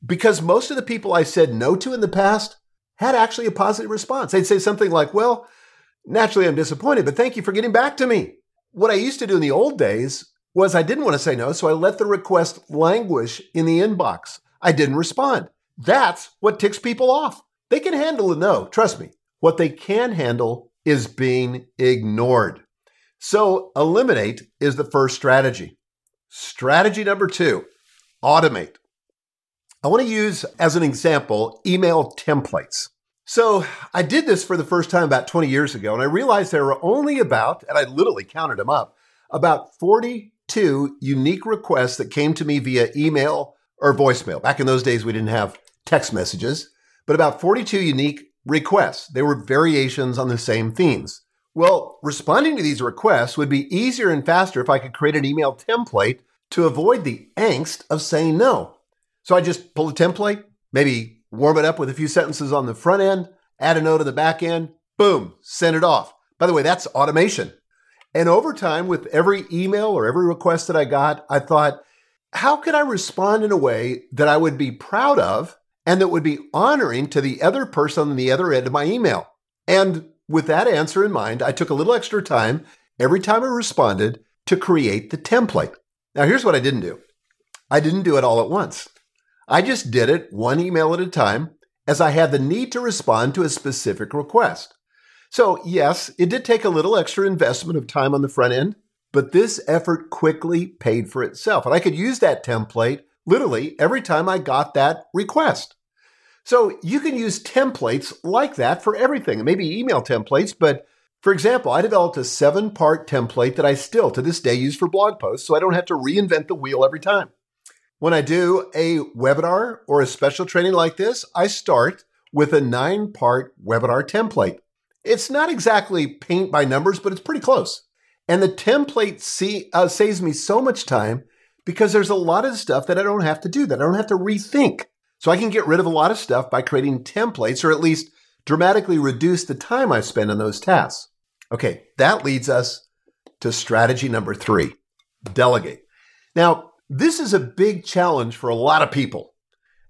because most of the people I said no to in the past had actually a positive response. They'd say something like, Well, naturally, I'm disappointed, but thank you for getting back to me. What I used to do in the old days was I didn't want to say no, so I let the request languish in the inbox. I didn't respond. That's what ticks people off. They can handle a no, trust me. What they can handle is being ignored. So, eliminate is the first strategy. Strategy number two automate. I want to use as an example email templates. So I did this for the first time about 20 years ago, and I realized there were only about, and I literally counted them up, about 42 unique requests that came to me via email or voicemail. Back in those days, we didn't have text messages, but about 42 unique requests. They were variations on the same themes. Well, responding to these requests would be easier and faster if I could create an email template to avoid the angst of saying no. So I just pull a template, maybe warm it up with a few sentences on the front end, add a note on the back end, boom, send it off. By the way, that's automation. And over time, with every email or every request that I got, I thought, how could I respond in a way that I would be proud of and that would be honoring to the other person on the other end of my email? And with that answer in mind, I took a little extra time every time I responded to create the template. Now, here's what I didn't do I didn't do it all at once. I just did it one email at a time as I had the need to respond to a specific request. So, yes, it did take a little extra investment of time on the front end, but this effort quickly paid for itself. And I could use that template literally every time I got that request. So, you can use templates like that for everything, maybe email templates, but for example, I developed a seven part template that I still to this day use for blog posts so I don't have to reinvent the wheel every time. When I do a webinar or a special training like this, I start with a nine part webinar template. It's not exactly paint by numbers, but it's pretty close. And the template see, uh, saves me so much time because there's a lot of stuff that I don't have to do, that I don't have to rethink. So I can get rid of a lot of stuff by creating templates or at least dramatically reduce the time I spend on those tasks. Okay, that leads us to strategy number three delegate. Now, this is a big challenge for a lot of people.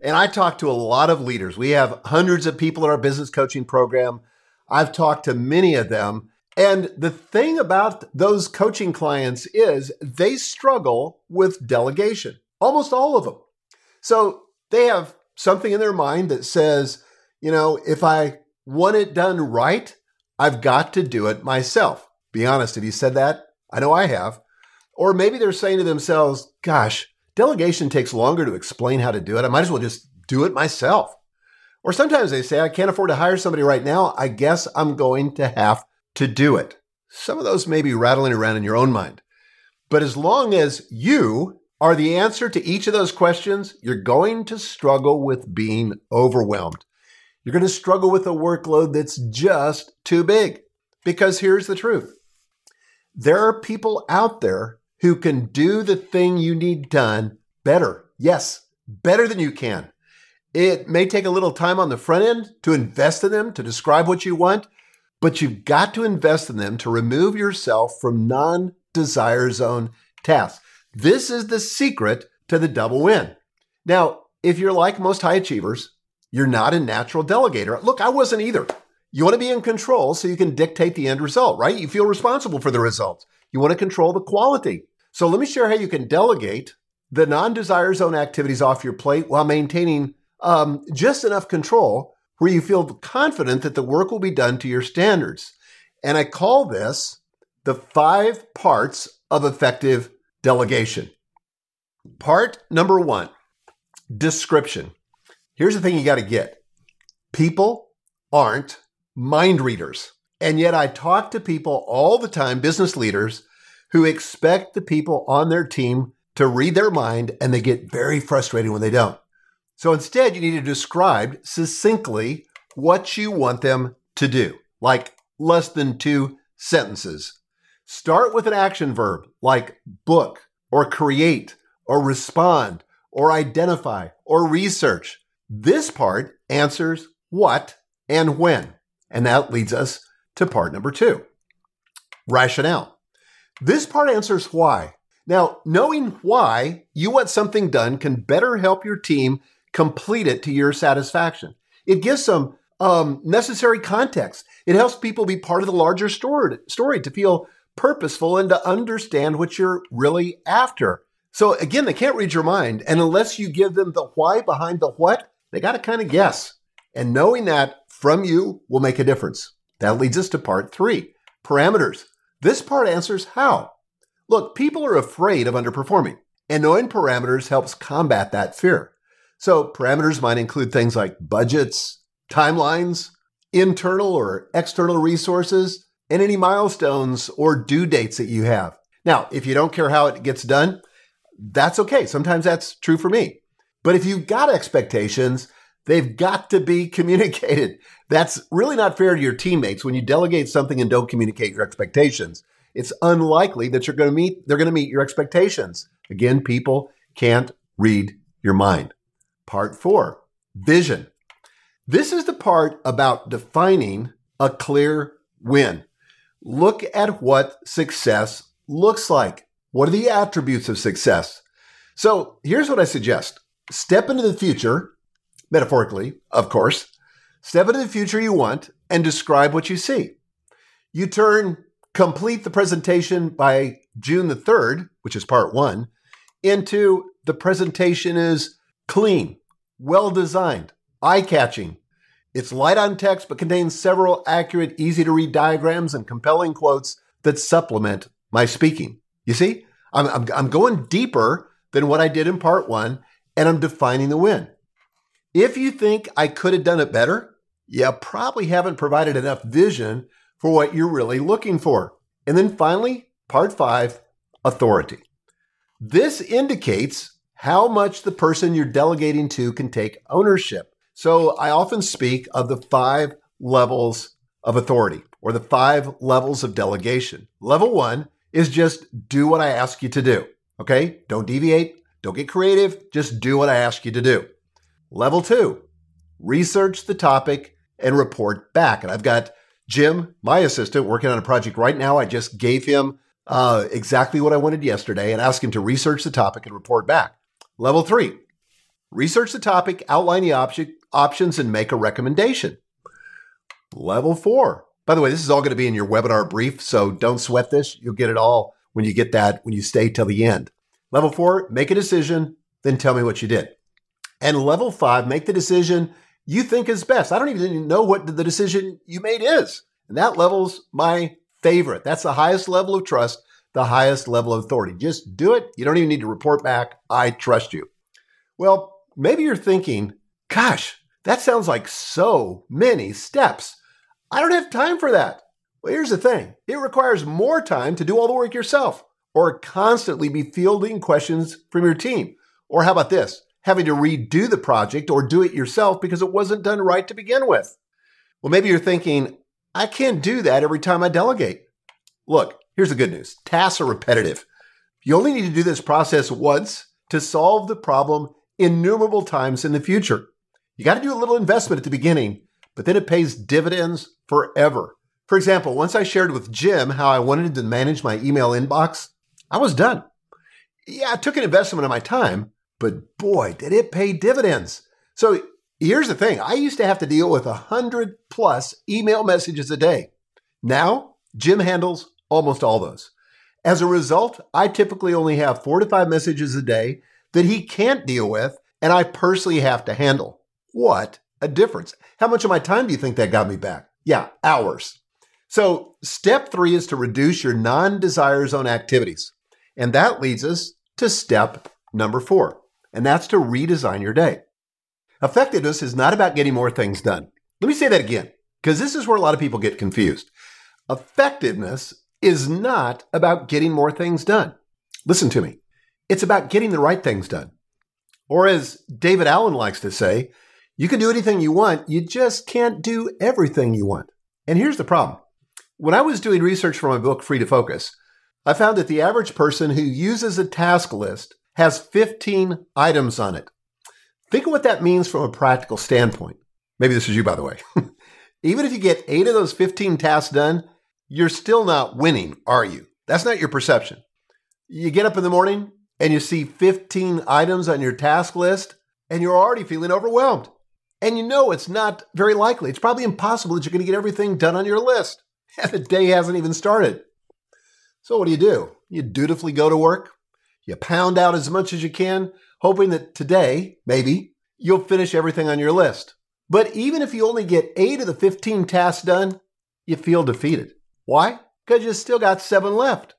And I talk to a lot of leaders. We have hundreds of people in our business coaching program. I've talked to many of them. And the thing about those coaching clients is they struggle with delegation, almost all of them. So they have something in their mind that says, you know, if I want it done right, I've got to do it myself. Be honest, have you said that? I know I have. Or maybe they're saying to themselves, gosh, delegation takes longer to explain how to do it. I might as well just do it myself. Or sometimes they say, I can't afford to hire somebody right now. I guess I'm going to have to do it. Some of those may be rattling around in your own mind. But as long as you are the answer to each of those questions, you're going to struggle with being overwhelmed. You're going to struggle with a workload that's just too big. Because here's the truth there are people out there who can do the thing you need done better. Yes, better than you can. It may take a little time on the front end to invest in them, to describe what you want, but you've got to invest in them to remove yourself from non desire zone tasks. This is the secret to the double win. Now, if you're like most high achievers, you're not a natural delegator. Look, I wasn't either. You want to be in control so you can dictate the end result, right? You feel responsible for the results. You want to control the quality. So let me share how you can delegate the non desire zone activities off your plate while maintaining um, just enough control where you feel confident that the work will be done to your standards. And I call this the five parts of effective delegation. Part number one description. Here's the thing you got to get people aren't mind readers. And yet I talk to people all the time, business leaders, who expect the people on their team to read their mind and they get very frustrated when they don't. So instead, you need to describe succinctly what you want them to do, like less than two sentences. Start with an action verb like book or create or respond or identify or research. This part answers what and when. And that leads us to part number two rationale. This part answers why. Now, knowing why you want something done can better help your team complete it to your satisfaction. It gives some um, necessary context. It helps people be part of the larger story, story to feel purposeful and to understand what you're really after. So again, they can't read your mind. And unless you give them the why behind the what, they got to kind of guess. And knowing that from you will make a difference. That leads us to part three parameters. This part answers how. Look, people are afraid of underperforming, and knowing parameters helps combat that fear. So, parameters might include things like budgets, timelines, internal or external resources, and any milestones or due dates that you have. Now, if you don't care how it gets done, that's okay. Sometimes that's true for me. But if you've got expectations, they've got to be communicated. That's really not fair to your teammates when you delegate something and don't communicate your expectations. It's unlikely that you're going to meet they're going to meet your expectations. Again, people can't read your mind. Part 4, vision. This is the part about defining a clear win. Look at what success looks like. What are the attributes of success? So here's what I suggest step into the future, metaphorically, of course. Step into the future you want and describe what you see. You turn complete the presentation by June the 3rd, which is part one, into the presentation is clean, well designed, eye catching. It's light on text, but contains several accurate, easy to read diagrams and compelling quotes that supplement my speaking. You see, I'm, I'm, I'm going deeper than what I did in part one, and I'm defining the win. If you think I could have done it better, you probably haven't provided enough vision for what you're really looking for. And then finally, part five authority. This indicates how much the person you're delegating to can take ownership. So I often speak of the five levels of authority or the five levels of delegation. Level one is just do what I ask you to do. Okay. Don't deviate. Don't get creative. Just do what I ask you to do. Level two, research the topic and report back. And I've got Jim, my assistant, working on a project right now. I just gave him uh, exactly what I wanted yesterday and asked him to research the topic and report back. Level three, research the topic, outline the op- options, and make a recommendation. Level four, by the way, this is all going to be in your webinar brief, so don't sweat this. You'll get it all when you get that, when you stay till the end. Level four, make a decision, then tell me what you did. And level five, make the decision you think is best. I don't even know what the decision you made is. And that level's my favorite. That's the highest level of trust, the highest level of authority. Just do it. You don't even need to report back. I trust you. Well, maybe you're thinking, gosh, that sounds like so many steps. I don't have time for that. Well, here's the thing it requires more time to do all the work yourself or constantly be fielding questions from your team. Or how about this? Having to redo the project or do it yourself because it wasn't done right to begin with. Well, maybe you're thinking, I can't do that every time I delegate. Look, here's the good news tasks are repetitive. You only need to do this process once to solve the problem innumerable times in the future. You got to do a little investment at the beginning, but then it pays dividends forever. For example, once I shared with Jim how I wanted to manage my email inbox, I was done. Yeah, I took an investment of my time, but boy, did it pay dividends. So here's the thing I used to have to deal with 100 plus email messages a day. Now, Jim handles almost all those. As a result, I typically only have four to five messages a day that he can't deal with, and I personally have to handle. What a difference. How much of my time do you think that got me back? Yeah, hours. So, step three is to reduce your non desire zone activities. And that leads us to step number four, and that's to redesign your day. Effectiveness is not about getting more things done. Let me say that again, because this is where a lot of people get confused. Effectiveness is not about getting more things done. Listen to me. It's about getting the right things done. Or as David Allen likes to say, you can do anything you want, you just can't do everything you want. And here's the problem when I was doing research for my book, Free to Focus, I found that the average person who uses a task list has 15 items on it. Think of what that means from a practical standpoint. Maybe this is you, by the way. Even if you get eight of those 15 tasks done, you're still not winning, are you? That's not your perception. You get up in the morning and you see 15 items on your task list, and you're already feeling overwhelmed. And you know it's not very likely. It's probably impossible that you're going to get everything done on your list. and the day hasn't even started. So, what do you do? You dutifully go to work, you pound out as much as you can, hoping that today, maybe, you'll finish everything on your list. But even if you only get eight of the 15 tasks done, you feel defeated. Why? Because you still got seven left.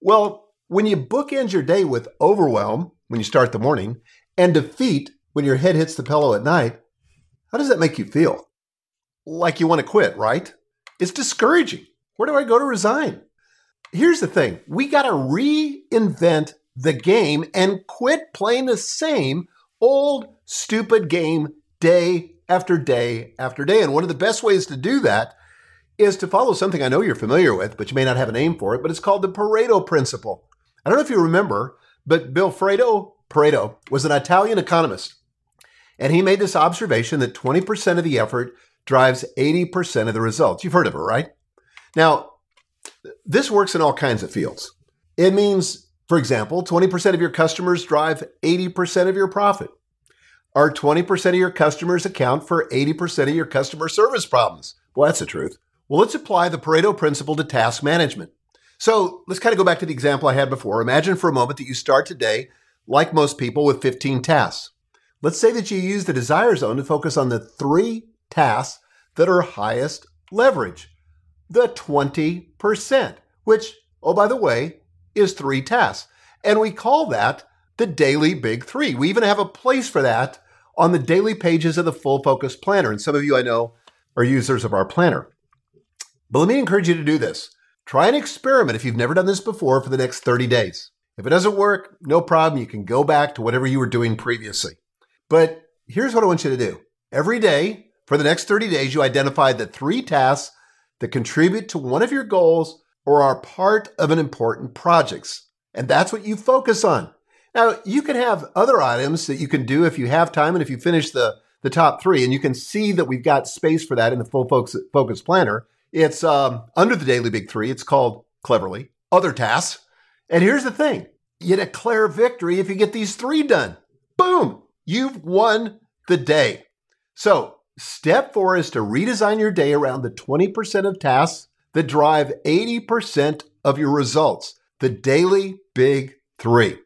Well, when you bookend your day with overwhelm when you start the morning and defeat when your head hits the pillow at night, how does that make you feel? Like you want to quit, right? It's discouraging. Where do I go to resign? Here's the thing we got to reinvent the game and quit playing the same old, stupid game day after day after day. And one of the best ways to do that is to follow something I know you're familiar with, but you may not have a name for it, but it's called the Pareto Principle. I don't know if you remember, but Vilfredo, Pareto was an Italian economist. And he made this observation that 20% of the effort drives 80% of the results. You've heard of it, right? Now, this works in all kinds of fields. It means, for example, 20% of your customers drive 80% of your profit. Are 20% of your customers account for 80% of your customer service problems. Well, that's the truth. Well, let's apply the Pareto principle to task management. So let's kind of go back to the example I had before. Imagine for a moment that you start today, like most people, with 15 tasks. Let's say that you use the desire zone to focus on the three tasks that are highest leverage, the 20%, which, oh, by the way, is three tasks. And we call that the daily big three. We even have a place for that on the daily pages of the Full Focus Planner. And some of you I know are users of our planner. But let me encourage you to do this. Try an experiment if you've never done this before for the next 30 days. If it doesn't work, no problem. You can go back to whatever you were doing previously. But here's what I want you to do. Every day, for the next 30 days, you identify the three tasks that contribute to one of your goals or are part of an important projects. And that's what you focus on. Now, you can have other items that you can do if you have time and if you finish the, the top three, and you can see that we've got space for that in the full focus, focus planner. It's um, under the daily big three. It's called cleverly other tasks. And here's the thing you declare victory if you get these three done. Boom, you've won the day. So Step four is to redesign your day around the 20% of tasks that drive 80% of your results. The daily big three.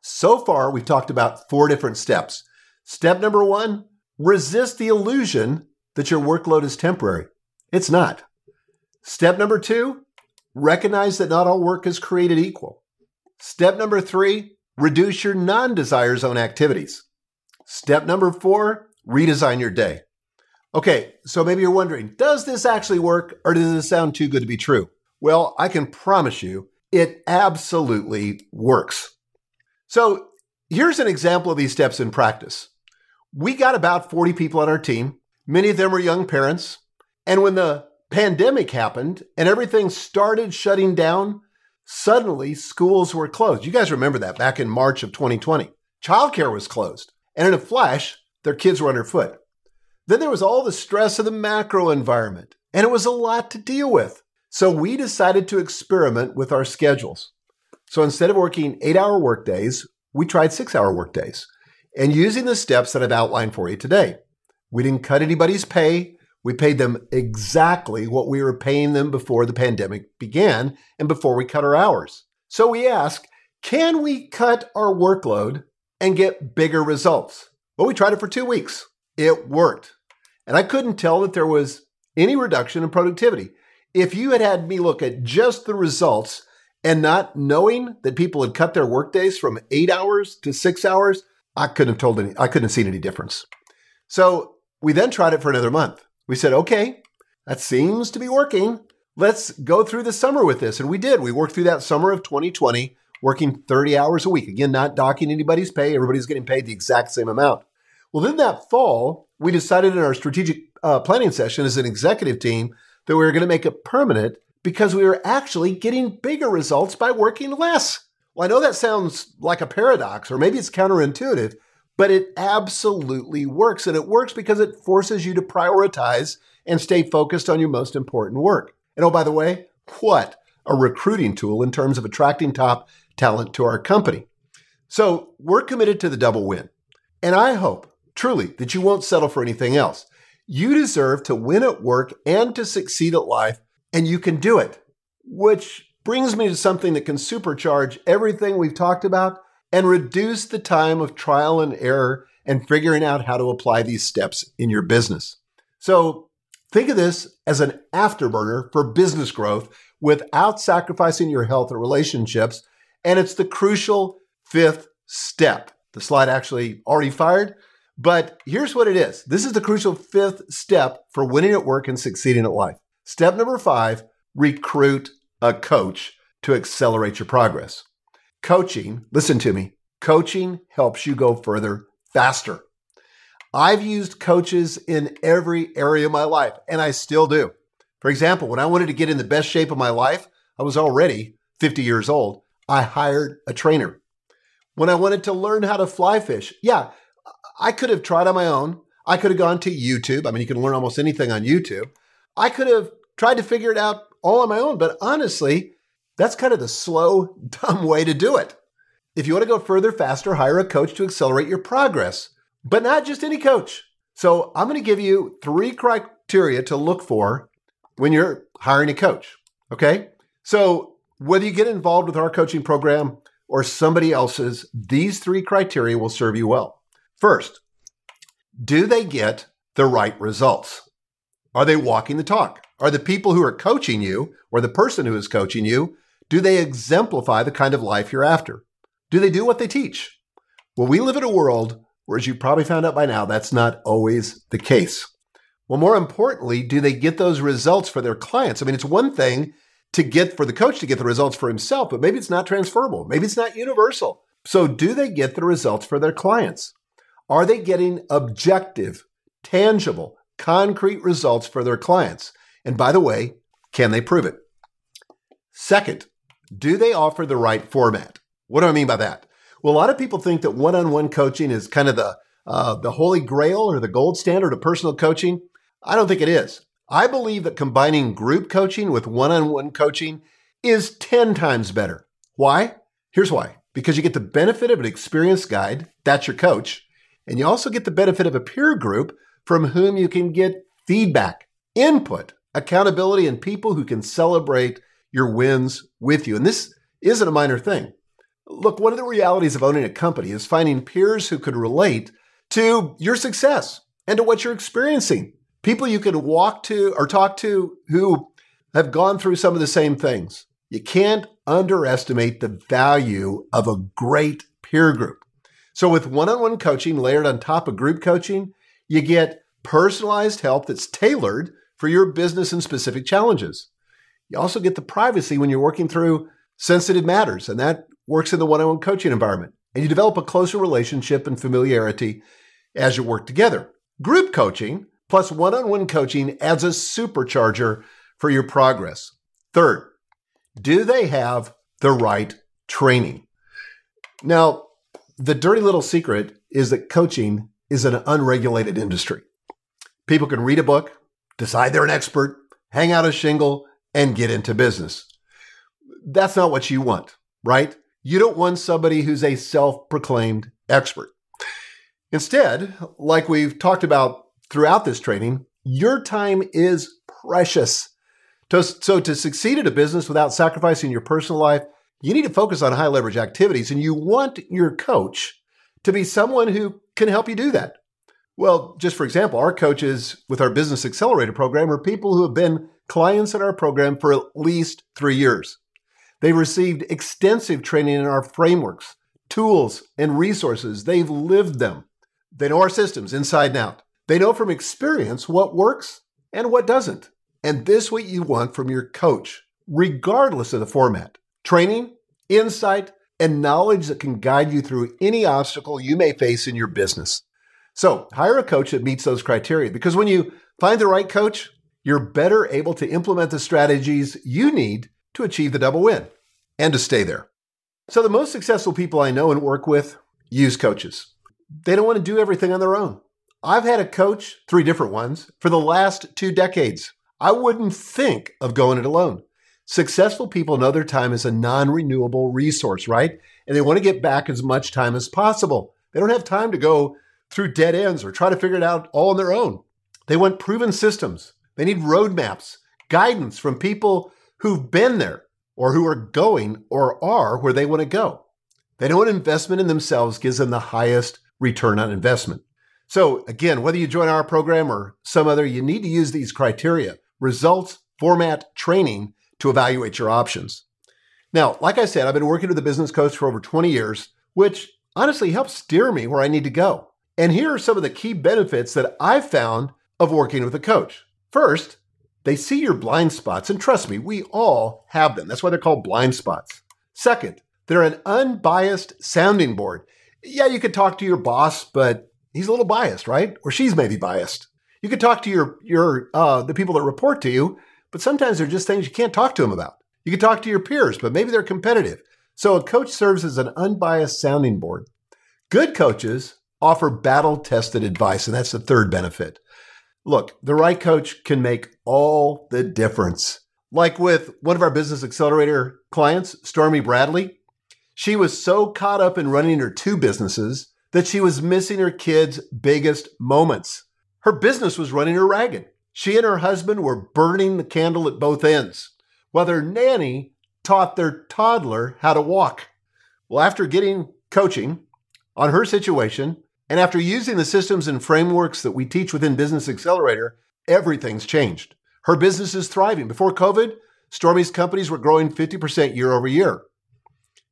So far, we've talked about four different steps. Step number one resist the illusion that your workload is temporary. It's not. Step number two Recognize that not all work is created equal. Step number three, reduce your non desire zone activities. Step number four, redesign your day. Okay, so maybe you're wondering, does this actually work or does this sound too good to be true? Well, I can promise you it absolutely works. So here's an example of these steps in practice. We got about 40 people on our team. Many of them are young parents. And when the pandemic happened and everything started shutting down, suddenly schools were closed. You guys remember that back in March of 2020. Childcare was closed. And in a flash, their kids were underfoot. Then there was all the stress of the macro environment, and it was a lot to deal with. So we decided to experiment with our schedules. So instead of working eight hour workdays, we tried six hour workdays and using the steps that I've outlined for you today. We didn't cut anybody's pay. We paid them exactly what we were paying them before the pandemic began and before we cut our hours. So we ask, can we cut our workload and get bigger results? Well, we tried it for two weeks. It worked. And I couldn't tell that there was any reduction in productivity. If you had had me look at just the results and not knowing that people had cut their workdays from eight hours to six hours, I couldn't have told any, I couldn't have seen any difference. So we then tried it for another month. We said, okay, that seems to be working. Let's go through the summer with this. And we did. We worked through that summer of 2020, working 30 hours a week. Again, not docking anybody's pay. Everybody's getting paid the exact same amount. Well, then that fall, we decided in our strategic uh, planning session as an executive team that we were going to make it permanent because we were actually getting bigger results by working less. Well, I know that sounds like a paradox, or maybe it's counterintuitive, but it absolutely works. And it works because it forces you to prioritize and stay focused on your most important work. And oh, by the way, what a recruiting tool in terms of attracting top talent to our company. So we're committed to the double win. And I hope truly, that you won't settle for anything else. You deserve to win at work and to succeed at life, and you can do it. Which brings me to something that can supercharge everything we've talked about and reduce the time of trial and error and figuring out how to apply these steps in your business. So think of this as an afterburner for business growth without sacrificing your health or relationships. And it's the crucial fifth step. The slide actually already fired. But here's what it is this is the crucial fifth step for winning at work and succeeding at life. Step number five recruit a coach to accelerate your progress. Coaching, listen to me, coaching helps you go further faster. I've used coaches in every area of my life, and I still do. For example, when I wanted to get in the best shape of my life, I was already 50 years old. I hired a trainer. When I wanted to learn how to fly fish, yeah, I could have tried on my own. I could have gone to YouTube. I mean, you can learn almost anything on YouTube. I could have tried to figure it out all on my own, but honestly, that's kind of the slow, dumb way to do it. If you want to go further, faster, hire a coach to accelerate your progress, but not just any coach. So I'm going to give you three criteria to look for when you're hiring a coach. Okay. So whether you get involved with our coaching program or somebody else's, these three criteria will serve you well. First, do they get the right results? Are they walking the talk? Are the people who are coaching you or the person who is coaching you, do they exemplify the kind of life you're after? Do they do what they teach? Well, we live in a world where, as you probably found out by now, that's not always the case. Well, more importantly, do they get those results for their clients? I mean, it's one thing to get for the coach to get the results for himself, but maybe it's not transferable. Maybe it's not universal. So, do they get the results for their clients? Are they getting objective, tangible, concrete results for their clients? And by the way, can they prove it? Second, do they offer the right format? What do I mean by that? Well, a lot of people think that one-on-one coaching is kind of the uh, the holy grail or the gold standard of personal coaching. I don't think it is. I believe that combining group coaching with one-on-one coaching is 10 times better. Why? Here's why. Because you get the benefit of an experienced guide, that's your coach, and you also get the benefit of a peer group from whom you can get feedback, input, accountability, and people who can celebrate your wins with you. And this isn't a minor thing. Look, one of the realities of owning a company is finding peers who could relate to your success and to what you're experiencing. People you can walk to or talk to who have gone through some of the same things. You can't underestimate the value of a great peer group. So with one-on-one coaching layered on top of group coaching, you get personalized help that's tailored for your business and specific challenges. You also get the privacy when you're working through sensitive matters, and that works in the one-on-one coaching environment. And you develop a closer relationship and familiarity as you work together. Group coaching plus one-on-one coaching adds a supercharger for your progress. Third, do they have the right training? Now, the dirty little secret is that coaching is an unregulated industry. People can read a book, decide they're an expert, hang out a shingle, and get into business. That's not what you want, right? You don't want somebody who's a self proclaimed expert. Instead, like we've talked about throughout this training, your time is precious. So, to succeed at a business without sacrificing your personal life, you need to focus on high leverage activities and you want your coach to be someone who can help you do that. Well, just for example, our coaches with our Business Accelerator program are people who have been clients in our program for at least three years. They've received extensive training in our frameworks, tools, and resources. They've lived them. They know our systems inside and out. They know from experience what works and what doesn't. And this is what you want from your coach, regardless of the format. Training, insight, and knowledge that can guide you through any obstacle you may face in your business. So hire a coach that meets those criteria because when you find the right coach, you're better able to implement the strategies you need to achieve the double win and to stay there. So the most successful people I know and work with use coaches. They don't want to do everything on their own. I've had a coach, three different ones, for the last two decades. I wouldn't think of going it alone. Successful people know their time is a non renewable resource, right? And they want to get back as much time as possible. They don't have time to go through dead ends or try to figure it out all on their own. They want proven systems. They need roadmaps, guidance from people who've been there or who are going or are where they want to go. They know an investment in themselves gives them the highest return on investment. So, again, whether you join our program or some other, you need to use these criteria results, format, training to evaluate your options. Now, like I said, I've been working with a business coach for over 20 years, which honestly helps steer me where I need to go. And here are some of the key benefits that I've found of working with a coach. First, they see your blind spots, and trust me, we all have them. That's why they're called blind spots. Second, they're an unbiased sounding board. Yeah, you could talk to your boss, but he's a little biased, right? Or she's maybe biased. You could talk to your your uh, the people that report to you, but sometimes they're just things you can't talk to them about. You could talk to your peers, but maybe they're competitive. So a coach serves as an unbiased sounding board. Good coaches offer battle tested advice, and that's the third benefit. Look, the right coach can make all the difference. Like with one of our Business Accelerator clients, Stormy Bradley, she was so caught up in running her two businesses that she was missing her kids' biggest moments. Her business was running her ragged. She and her husband were burning the candle at both ends, while their nanny taught their toddler how to walk. Well, after getting coaching on her situation, and after using the systems and frameworks that we teach within Business Accelerator, everything's changed. Her business is thriving. Before COVID, Stormy's companies were growing 50% year over year.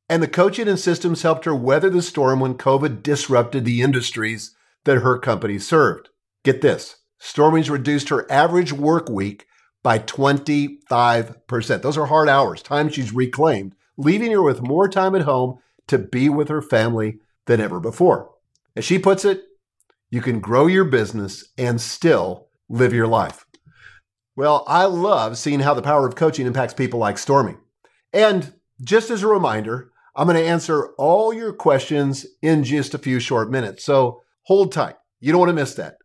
And the coaching and systems helped her weather the storm when COVID disrupted the industries that her company served. Get this Stormy's reduced her average work week by 25%. Those are hard hours, time she's reclaimed, leaving her with more time at home to be with her family than ever before. As she puts it, you can grow your business and still live your life. Well, I love seeing how the power of coaching impacts people like Stormy. And just as a reminder, I'm going to answer all your questions in just a few short minutes. So hold tight. You don't want to miss that.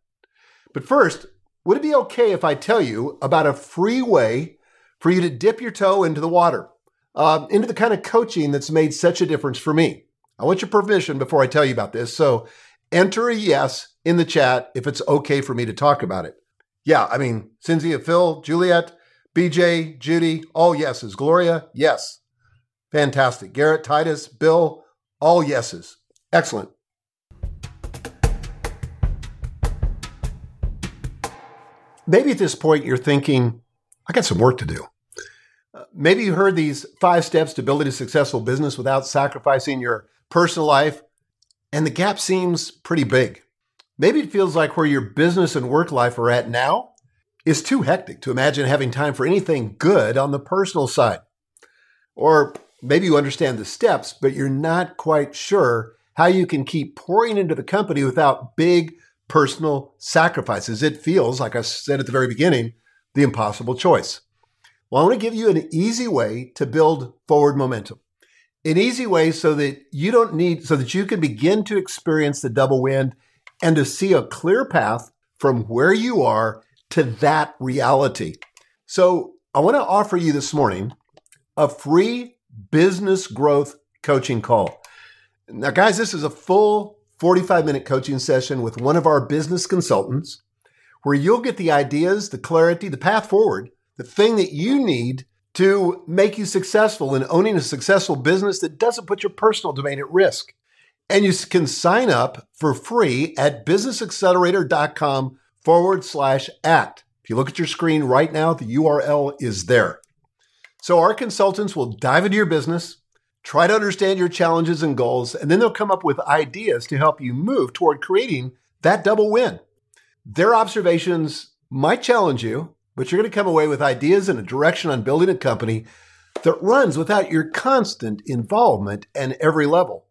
But first, would it be okay if I tell you about a free way for you to dip your toe into the water, uh, into the kind of coaching that's made such a difference for me? I want your permission before I tell you about this. So enter a yes in the chat if it's okay for me to talk about it. Yeah, I mean, Cynthia, Phil, Juliet, BJ, Judy, all yeses. Gloria, yes. Fantastic. Garrett, Titus, Bill, all yeses. Excellent. Maybe at this point you're thinking, I got some work to do. Uh, maybe you heard these five steps to building a successful business without sacrificing your personal life, and the gap seems pretty big. Maybe it feels like where your business and work life are at now is too hectic to imagine having time for anything good on the personal side. Or maybe you understand the steps, but you're not quite sure how you can keep pouring into the company without big personal sacrifices. It feels, like I said at the very beginning, the impossible choice. Well, I want to give you an easy way to build forward momentum. An easy way so that you don't need, so that you can begin to experience the double wind and to see a clear path from where you are to that reality. So I want to offer you this morning a free business growth coaching call. Now, guys, this is a full 45 minute coaching session with one of our business consultants where you'll get the ideas, the clarity, the path forward, the thing that you need to make you successful in owning a successful business that doesn't put your personal domain at risk. And you can sign up for free at businessaccelerator.com forward slash act. If you look at your screen right now, the URL is there. So our consultants will dive into your business, try to understand your challenges and goals, and then they'll come up with ideas to help you move toward creating that double win. Their observations might challenge you, but you're going to come away with ideas and a direction on building a company that runs without your constant involvement at every level.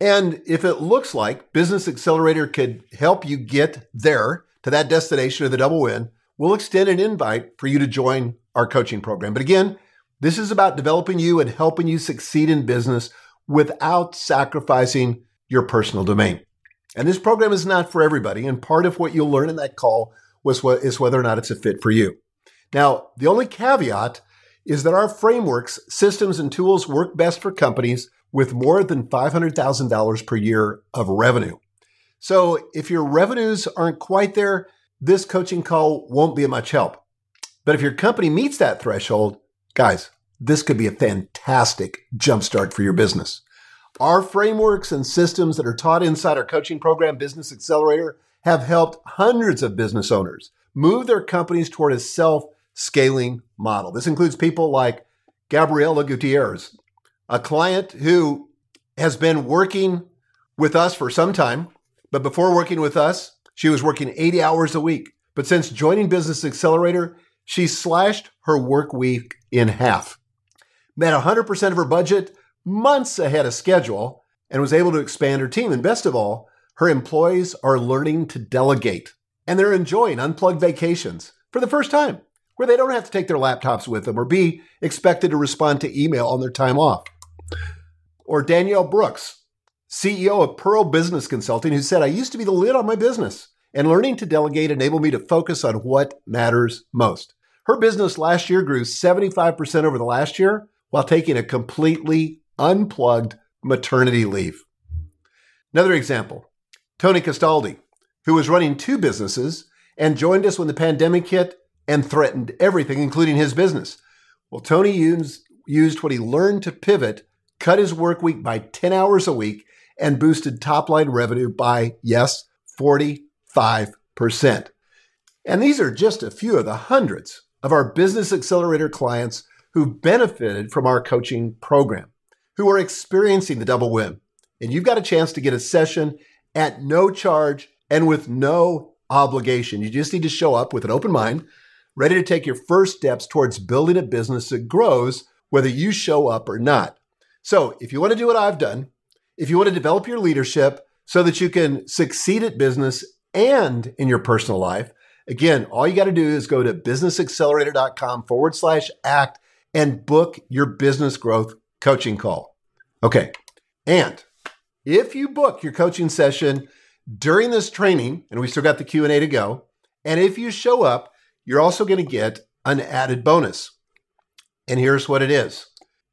And if it looks like Business Accelerator could help you get there to that destination of the double win, we'll extend an invite for you to join our coaching program. But again, this is about developing you and helping you succeed in business without sacrificing your personal domain. And this program is not for everybody. And part of what you'll learn in that call was what is whether or not it's a fit for you. Now, the only caveat is that our frameworks, systems, and tools work best for companies with more than $500,000 per year of revenue. So if your revenues aren't quite there, this coaching call won't be much help. But if your company meets that threshold, guys, this could be a fantastic jumpstart for your business. Our frameworks and systems that are taught inside our coaching program, Business Accelerator, have helped hundreds of business owners move their companies toward a self scaling model. This includes people like Gabriela Gutierrez, a client who has been working with us for some time, but before working with us, she was working 80 hours a week. But since joining Business Accelerator, she slashed her work week in half, met 100% of her budget months ahead of schedule, and was able to expand her team. And best of all, her employees are learning to delegate and they're enjoying unplugged vacations for the first time where they don't have to take their laptops with them or be expected to respond to email on their time off. Or Danielle Brooks, CEO of Pearl Business Consulting, who said, I used to be the lid on my business, and learning to delegate enabled me to focus on what matters most. Her business last year grew 75% over the last year while taking a completely unplugged maternity leave. Another example Tony Castaldi, who was running two businesses and joined us when the pandemic hit and threatened everything, including his business. Well, Tony used, used what he learned to pivot, cut his work week by 10 hours a week, and boosted top line revenue by, yes, 45%. And these are just a few of the hundreds of our Business Accelerator clients who benefited from our coaching program, who are experiencing the double win. And you've got a chance to get a session at no charge and with no obligation. You just need to show up with an open mind ready to take your first steps towards building a business that grows, whether you show up or not. So, if you want to do what I've done, if you want to develop your leadership so that you can succeed at business and in your personal life, again, all you got to do is go to businessaccelerator.com forward slash act and book your business growth coaching call. Okay. And if you book your coaching session during this training, and we still got the Q&A to go, and if you show up, you're also going to get an added bonus. And here's what it is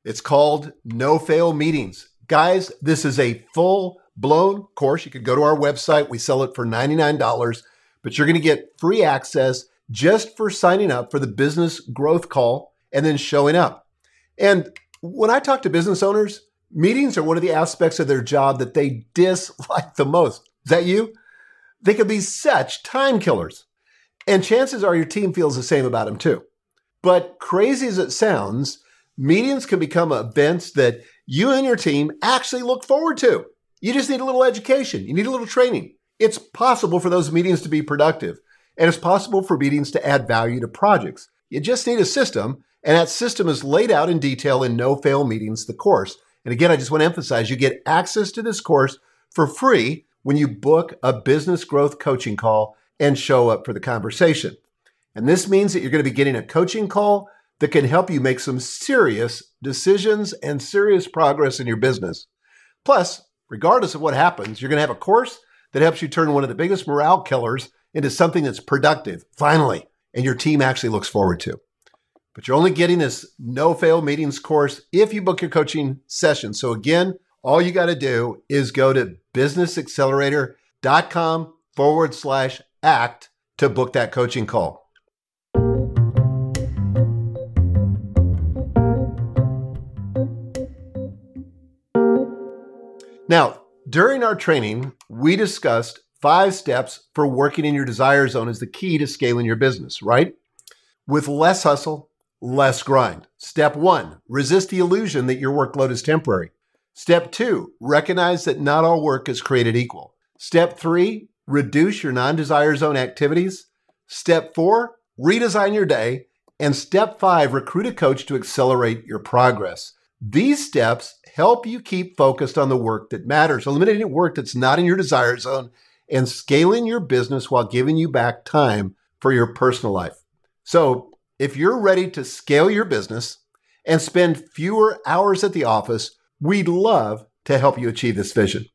it's called No Fail Meetings. Guys, this is a full blown course. You could go to our website, we sell it for $99, but you're going to get free access just for signing up for the business growth call and then showing up. And when I talk to business owners, meetings are one of the aspects of their job that they dislike the most. Is that you? They can be such time killers. And chances are your team feels the same about them too. But crazy as it sounds, meetings can become events that you and your team actually look forward to. You just need a little education. You need a little training. It's possible for those meetings to be productive, and it's possible for meetings to add value to projects. You just need a system, and that system is laid out in detail in No Fail Meetings, the course. And again, I just want to emphasize you get access to this course for free when you book a business growth coaching call and show up for the conversation. And this means that you're going to be getting a coaching call that can help you make some serious decisions and serious progress in your business. Plus, regardless of what happens, you're going to have a course that helps you turn one of the biggest morale killers into something that's productive, finally, and your team actually looks forward to. But you're only getting this no fail meetings course if you book your coaching session. So again, all you got to do is go to businessaccelerator.com forward slash act to book that coaching call. Now, during our training, we discussed five steps for working in your desire zone as the key to scaling your business, right? With less hustle, less grind. Step one, resist the illusion that your workload is temporary. Step two, recognize that not all work is created equal. Step three, reduce your non desire zone activities. Step four, redesign your day. And step five, recruit a coach to accelerate your progress. These steps help you keep focused on the work that matters, eliminating work that's not in your desire zone, and scaling your business while giving you back time for your personal life. So, if you're ready to scale your business and spend fewer hours at the office, we'd love to help you achieve this vision.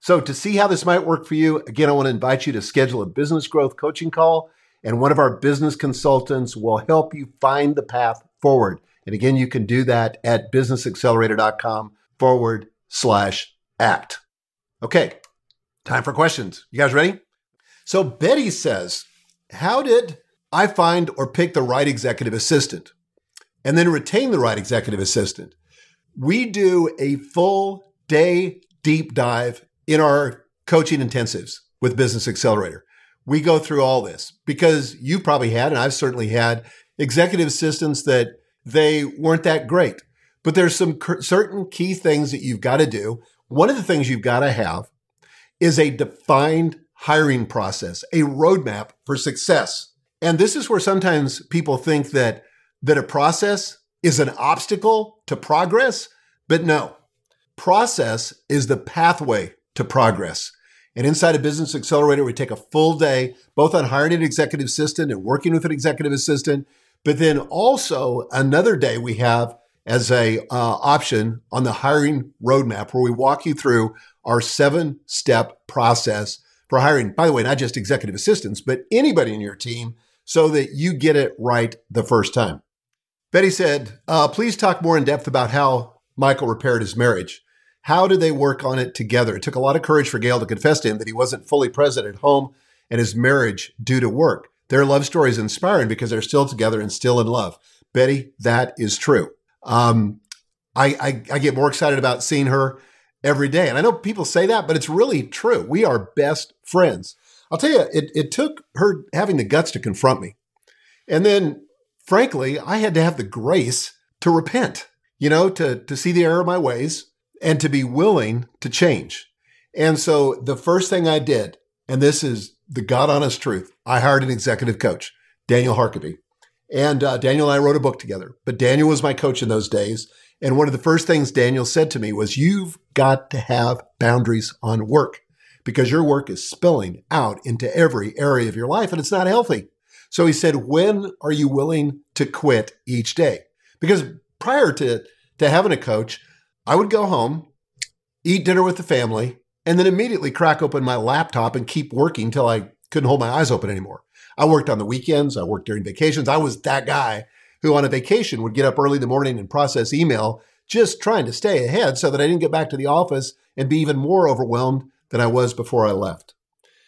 So, to see how this might work for you, again, I want to invite you to schedule a business growth coaching call, and one of our business consultants will help you find the path forward. And again, you can do that at businessaccelerator.com forward slash act. Okay, time for questions. You guys ready? So, Betty says, How did I find or pick the right executive assistant and then retain the right executive assistant. We do a full day deep dive in our coaching intensives with Business Accelerator. We go through all this because you probably had, and I've certainly had, executive assistants that they weren't that great. But there's some certain key things that you've got to do. One of the things you've got to have is a defined hiring process, a roadmap for success. And this is where sometimes people think that that a process is an obstacle to progress, but no. Process is the pathway to progress. And inside a business accelerator, we take a full day, both on hiring an executive assistant and working with an executive assistant, but then also another day we have as a uh, option on the hiring roadmap where we walk you through our seven step process for hiring. By the way, not just executive assistants, but anybody in your team so that you get it right the first time. Betty said, uh, please talk more in depth about how Michael repaired his marriage. How did they work on it together? It took a lot of courage for Gail to confess to him that he wasn't fully present at home and his marriage due to work. Their love story is inspiring because they're still together and still in love. Betty, that is true. Um, I, I, I get more excited about seeing her every day. And I know people say that, but it's really true. We are best friends. I'll tell you, it, it took her having the guts to confront me. And then, frankly, I had to have the grace to repent, you know, to, to see the error of my ways and to be willing to change. And so the first thing I did, and this is the God honest truth, I hired an executive coach, Daniel Harkavy. And uh, Daniel and I wrote a book together, but Daniel was my coach in those days. And one of the first things Daniel said to me was, You've got to have boundaries on work because your work is spilling out into every area of your life and it's not healthy. So he said, when are you willing to quit each day? Because prior to, to having a coach, I would go home, eat dinner with the family, and then immediately crack open my laptop and keep working till I couldn't hold my eyes open anymore. I worked on the weekends. I worked during vacations. I was that guy who on a vacation would get up early in the morning and process email, just trying to stay ahead so that I didn't get back to the office and be even more overwhelmed than I was before I left.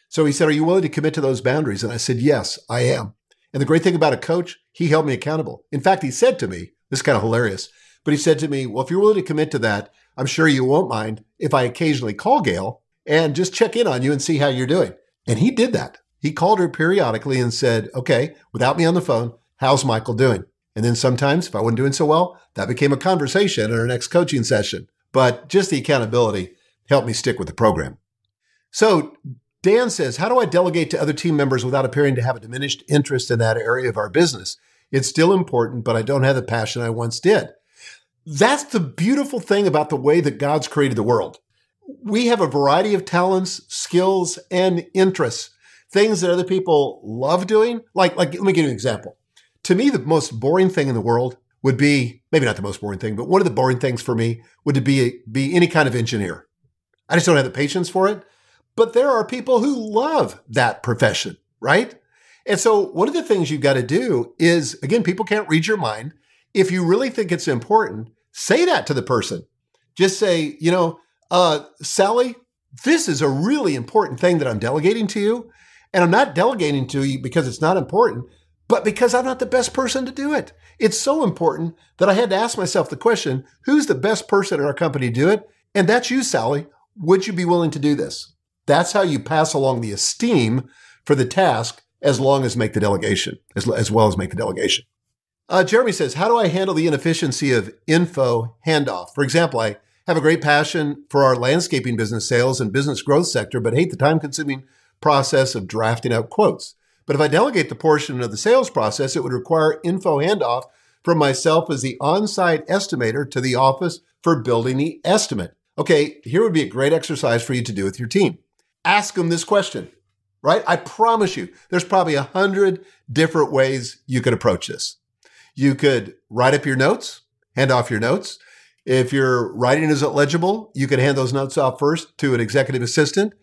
So he said, Are you willing to commit to those boundaries? And I said, Yes, I am. And the great thing about a coach, he held me accountable. In fact, he said to me, This is kind of hilarious, but he said to me, Well, if you're willing to commit to that, I'm sure you won't mind if I occasionally call Gail and just check in on you and see how you're doing. And he did that. He called her periodically and said, Okay, without me on the phone, how's Michael doing? And then sometimes, if I wasn't doing so well, that became a conversation in our next coaching session. But just the accountability helped me stick with the program. So Dan says, How do I delegate to other team members without appearing to have a diminished interest in that area of our business? It's still important, but I don't have the passion I once did. That's the beautiful thing about the way that God's created the world. We have a variety of talents, skills, and interests, things that other people love doing. Like, like let me give you an example. To me, the most boring thing in the world would be maybe not the most boring thing, but one of the boring things for me would be be any kind of engineer. I just don't have the patience for it. But there are people who love that profession, right? And so one of the things you've got to do is again, people can't read your mind. If you really think it's important, say that to the person. Just say, you know, uh, Sally, this is a really important thing that I'm delegating to you. And I'm not delegating to you because it's not important, but because I'm not the best person to do it. It's so important that I had to ask myself the question who's the best person in our company to do it? And that's you, Sally. Would you be willing to do this? That's how you pass along the esteem for the task as long as make the delegation, as, as well as make the delegation. Uh, Jeremy says, How do I handle the inefficiency of info handoff? For example, I have a great passion for our landscaping business sales and business growth sector, but hate the time consuming process of drafting out quotes. But if I delegate the portion of the sales process, it would require info handoff from myself as the on site estimator to the office for building the estimate. Okay, here would be a great exercise for you to do with your team. Ask them this question, right? I promise you, there's probably a hundred different ways you could approach this. You could write up your notes, hand off your notes. If your writing isn't legible, you could hand those notes off first to an executive assistant.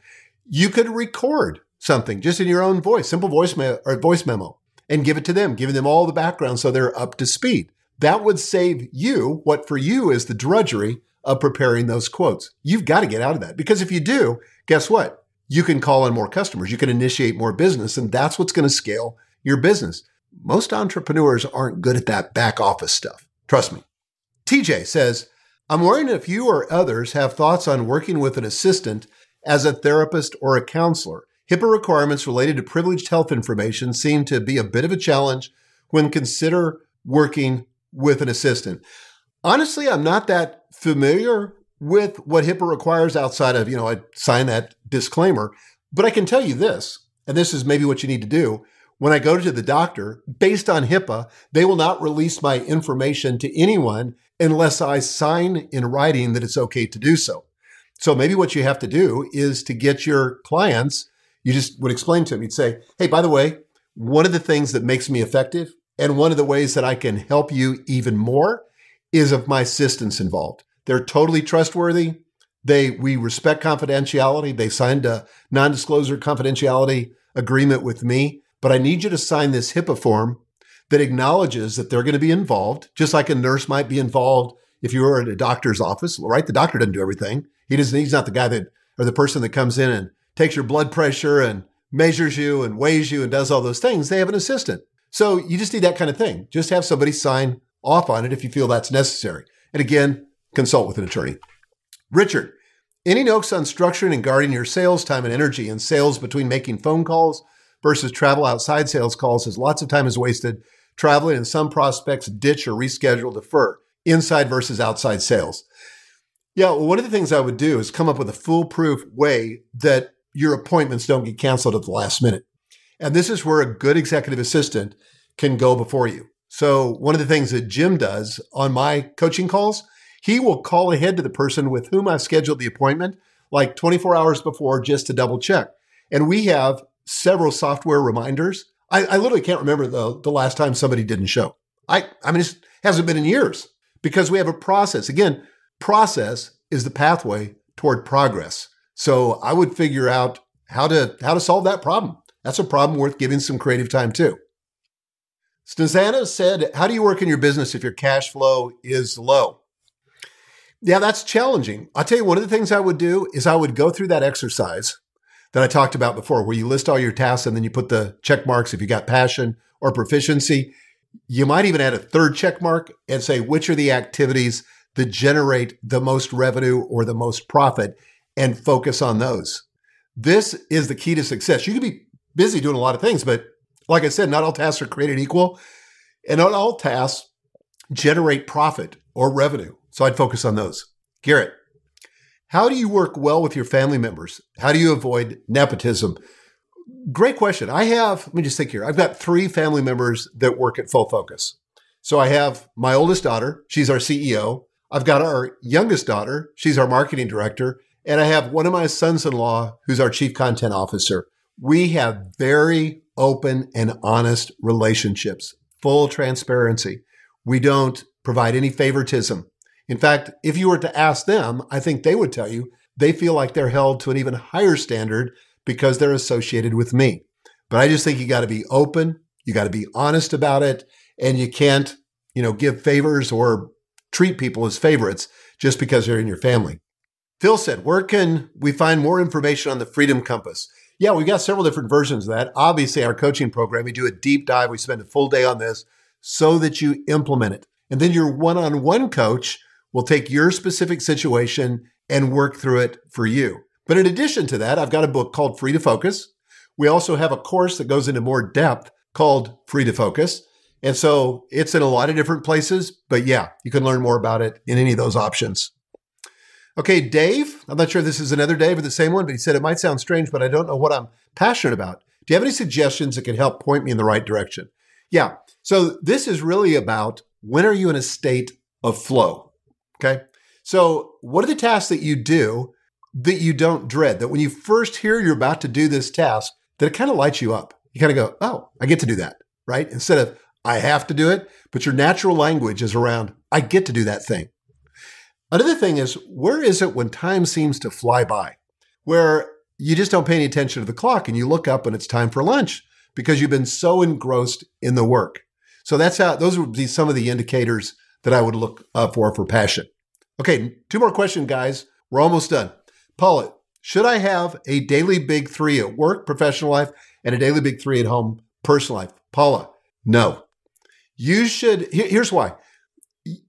You could record something just in your own voice, simple voice me- or voice memo, and give it to them, giving them all the background so they're up to speed. That would save you what for you is the drudgery of preparing those quotes. You've got to get out of that because if you do, guess what? You can call in more customers. You can initiate more business and that's what's going to scale your business. Most entrepreneurs aren't good at that back office stuff. Trust me. TJ says, I'm wondering if you or others have thoughts on working with an assistant as a therapist or a counselor. HIPAA requirements related to privileged health information seem to be a bit of a challenge when consider working with an assistant. Honestly, I'm not that familiar with what HIPAA requires outside of, you know, I sign that disclaimer, but I can tell you this, and this is maybe what you need to do. When I go to the doctor, based on HIPAA, they will not release my information to anyone unless I sign in writing that it's okay to do so. So maybe what you have to do is to get your clients you just would explain to them. You'd say, Hey, by the way, one of the things that makes me effective and one of the ways that I can help you even more is if my assistants involved. They're totally trustworthy. They, we respect confidentiality. They signed a non-disclosure confidentiality agreement with me, but I need you to sign this HIPAA form that acknowledges that they're going to be involved, just like a nurse might be involved if you were at a doctor's office, right? The doctor doesn't do everything. He doesn't, he's not the guy that, or the person that comes in and takes your blood pressure and measures you and weighs you and does all those things, they have an assistant. So you just need that kind of thing. Just have somebody sign off on it if you feel that's necessary. And again, consult with an attorney. Richard, any notes on structuring and guarding your sales time and energy in sales between making phone calls versus travel outside sales calls as lots of time is wasted traveling and some prospects ditch or reschedule defer inside versus outside sales. Yeah, well, one of the things I would do is come up with a foolproof way that your appointments don't get canceled at the last minute. And this is where a good executive assistant can go before you. So one of the things that Jim does on my coaching calls, he will call ahead to the person with whom I've scheduled the appointment like 24 hours before just to double check. And we have several software reminders. I, I literally can't remember the, the last time somebody didn't show. I, I mean, it hasn't been in years because we have a process. Again, process is the pathway toward progress. So I would figure out how to how to solve that problem. That's a problem worth giving some creative time to. Snezana said, How do you work in your business if your cash flow is low? Yeah, that's challenging. I'll tell you, one of the things I would do is I would go through that exercise that I talked about before, where you list all your tasks and then you put the check marks if you got passion or proficiency. You might even add a third check mark and say, which are the activities that generate the most revenue or the most profit? and focus on those. This is the key to success. You can be busy doing a lot of things, but like I said, not all tasks are created equal and not all tasks generate profit or revenue. So I'd focus on those. Garrett, how do you work well with your family members? How do you avoid nepotism? Great question. I have, let me just think here. I've got three family members that work at Full Focus. So I have my oldest daughter. She's our CEO. I've got our youngest daughter. She's our marketing director. And I have one of my sons in law who's our chief content officer. We have very open and honest relationships, full transparency. We don't provide any favoritism. In fact, if you were to ask them, I think they would tell you they feel like they're held to an even higher standard because they're associated with me. But I just think you got to be open, you got to be honest about it, and you can't, you know, give favors or treat people as favorites just because they're in your family. Phil said, Where can we find more information on the Freedom Compass? Yeah, we've got several different versions of that. Obviously, our coaching program, we do a deep dive. We spend a full day on this so that you implement it. And then your one on one coach will take your specific situation and work through it for you. But in addition to that, I've got a book called Free to Focus. We also have a course that goes into more depth called Free to Focus. And so it's in a lot of different places, but yeah, you can learn more about it in any of those options. Okay, Dave, I'm not sure if this is another Dave or the same one, but he said it might sound strange, but I don't know what I'm passionate about. Do you have any suggestions that can help point me in the right direction? Yeah. So this is really about when are you in a state of flow? Okay. So what are the tasks that you do that you don't dread? That when you first hear you're about to do this task, that it kind of lights you up. You kind of go, oh, I get to do that, right? Instead of I have to do it, but your natural language is around I get to do that thing. Another thing is, where is it when time seems to fly by? Where you just don't pay any attention to the clock and you look up and it's time for lunch because you've been so engrossed in the work. So that's how, those would be some of the indicators that I would look for for passion. Okay, two more questions, guys. We're almost done. Paula, should I have a daily big three at work, professional life, and a daily big three at home, personal life? Paula, no. You should, here's why.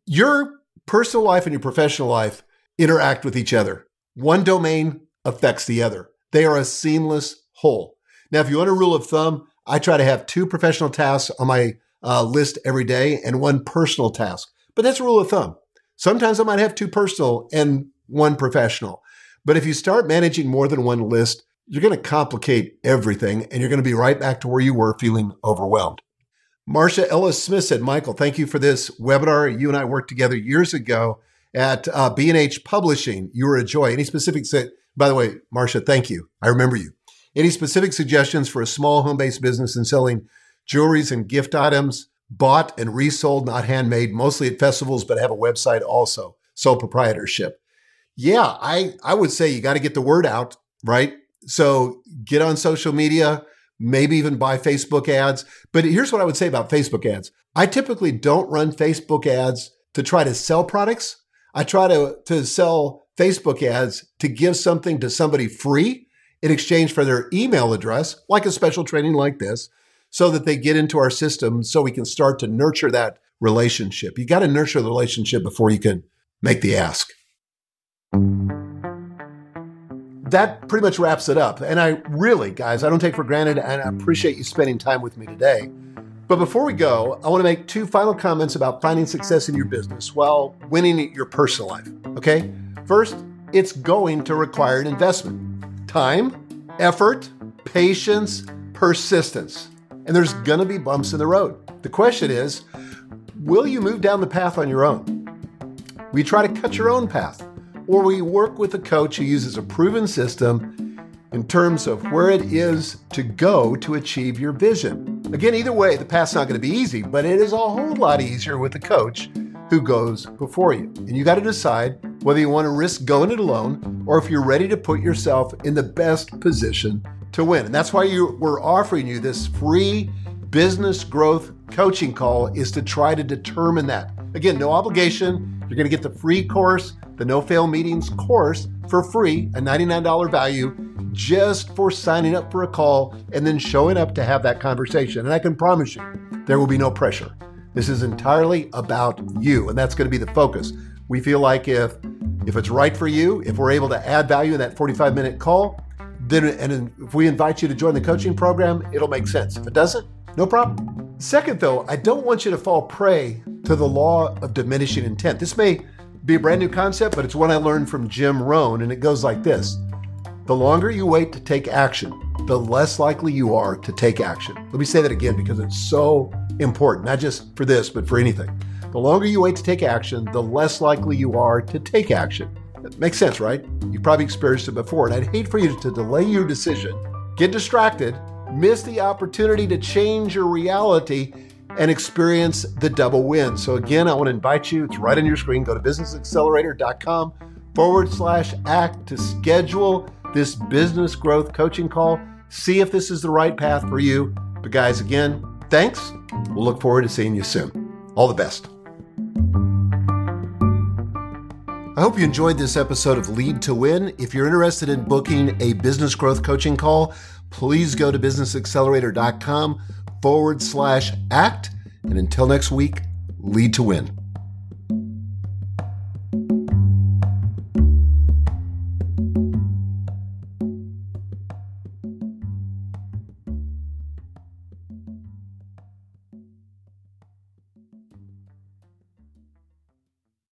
Your personal life and your professional life interact with each other. One domain affects the other. They are a seamless whole. Now, if you want a rule of thumb, I try to have two professional tasks on my uh, list every day and one personal task. But that's a rule of thumb. Sometimes I might have two personal and one professional. But if you start managing more than one list, you're going to complicate everything and you're going to be right back to where you were feeling overwhelmed. Marsha Ellis Smith said, Michael, thank you for this webinar. You and I worked together years ago at uh, B&H Publishing. You were a joy. Any specific, by the way, Marsha, thank you. I remember you. Any specific suggestions for a small home-based business in selling jewelries and gift items bought and resold, not handmade, mostly at festivals, but have a website also, sole proprietorship? Yeah, I, I would say you got to get the word out, right? So get on social media, maybe even buy Facebook ads. But here's what I would say about Facebook ads. I typically don't run Facebook ads to try to sell products. I try to, to sell Facebook ads to give something to somebody free in exchange for their email address, like a special training like this, so that they get into our system so we can start to nurture that relationship. You got to nurture the relationship before you can make the ask that pretty much wraps it up. And I really, guys, I don't take for granted and I appreciate you spending time with me today. But before we go, I want to make two final comments about finding success in your business while winning your personal life. Okay? First, it's going to require an investment time, effort, patience, persistence. And there's going to be bumps in the road. The question is will you move down the path on your own? We try to cut your own path? or we work with a coach who uses a proven system in terms of where it is to go to achieve your vision. Again, either way, the path's not going to be easy, but it is a whole lot easier with a coach who goes before you. And you got to decide whether you want to risk going it alone or if you're ready to put yourself in the best position to win. And that's why you, we're offering you this free business growth coaching call is to try to determine that. Again, no obligation. You're going to get the free course the No Fail Meetings course for free, a $99 value, just for signing up for a call and then showing up to have that conversation. And I can promise you, there will be no pressure. This is entirely about you, and that's going to be the focus. We feel like if if it's right for you, if we're able to add value in that 45 minute call, then and if we invite you to join the coaching program, it'll make sense. If it doesn't, no problem. Second, though, I don't want you to fall prey to the law of diminishing intent. This may be a brand new concept, but it's one I learned from Jim Rohn, and it goes like this The longer you wait to take action, the less likely you are to take action. Let me say that again because it's so important, not just for this, but for anything. The longer you wait to take action, the less likely you are to take action. That makes sense, right? You've probably experienced it before, and I'd hate for you to delay your decision, get distracted, miss the opportunity to change your reality, and experience the double win. So, again, I want to invite you, it's right on your screen. Go to businessaccelerator.com forward slash act to schedule this business growth coaching call. See if this is the right path for you. But, guys, again, thanks. We'll look forward to seeing you soon. All the best. I hope you enjoyed this episode of Lead to Win. If you're interested in booking a business growth coaching call, please go to businessaccelerator.com forward slash act. And until next week, lead to win.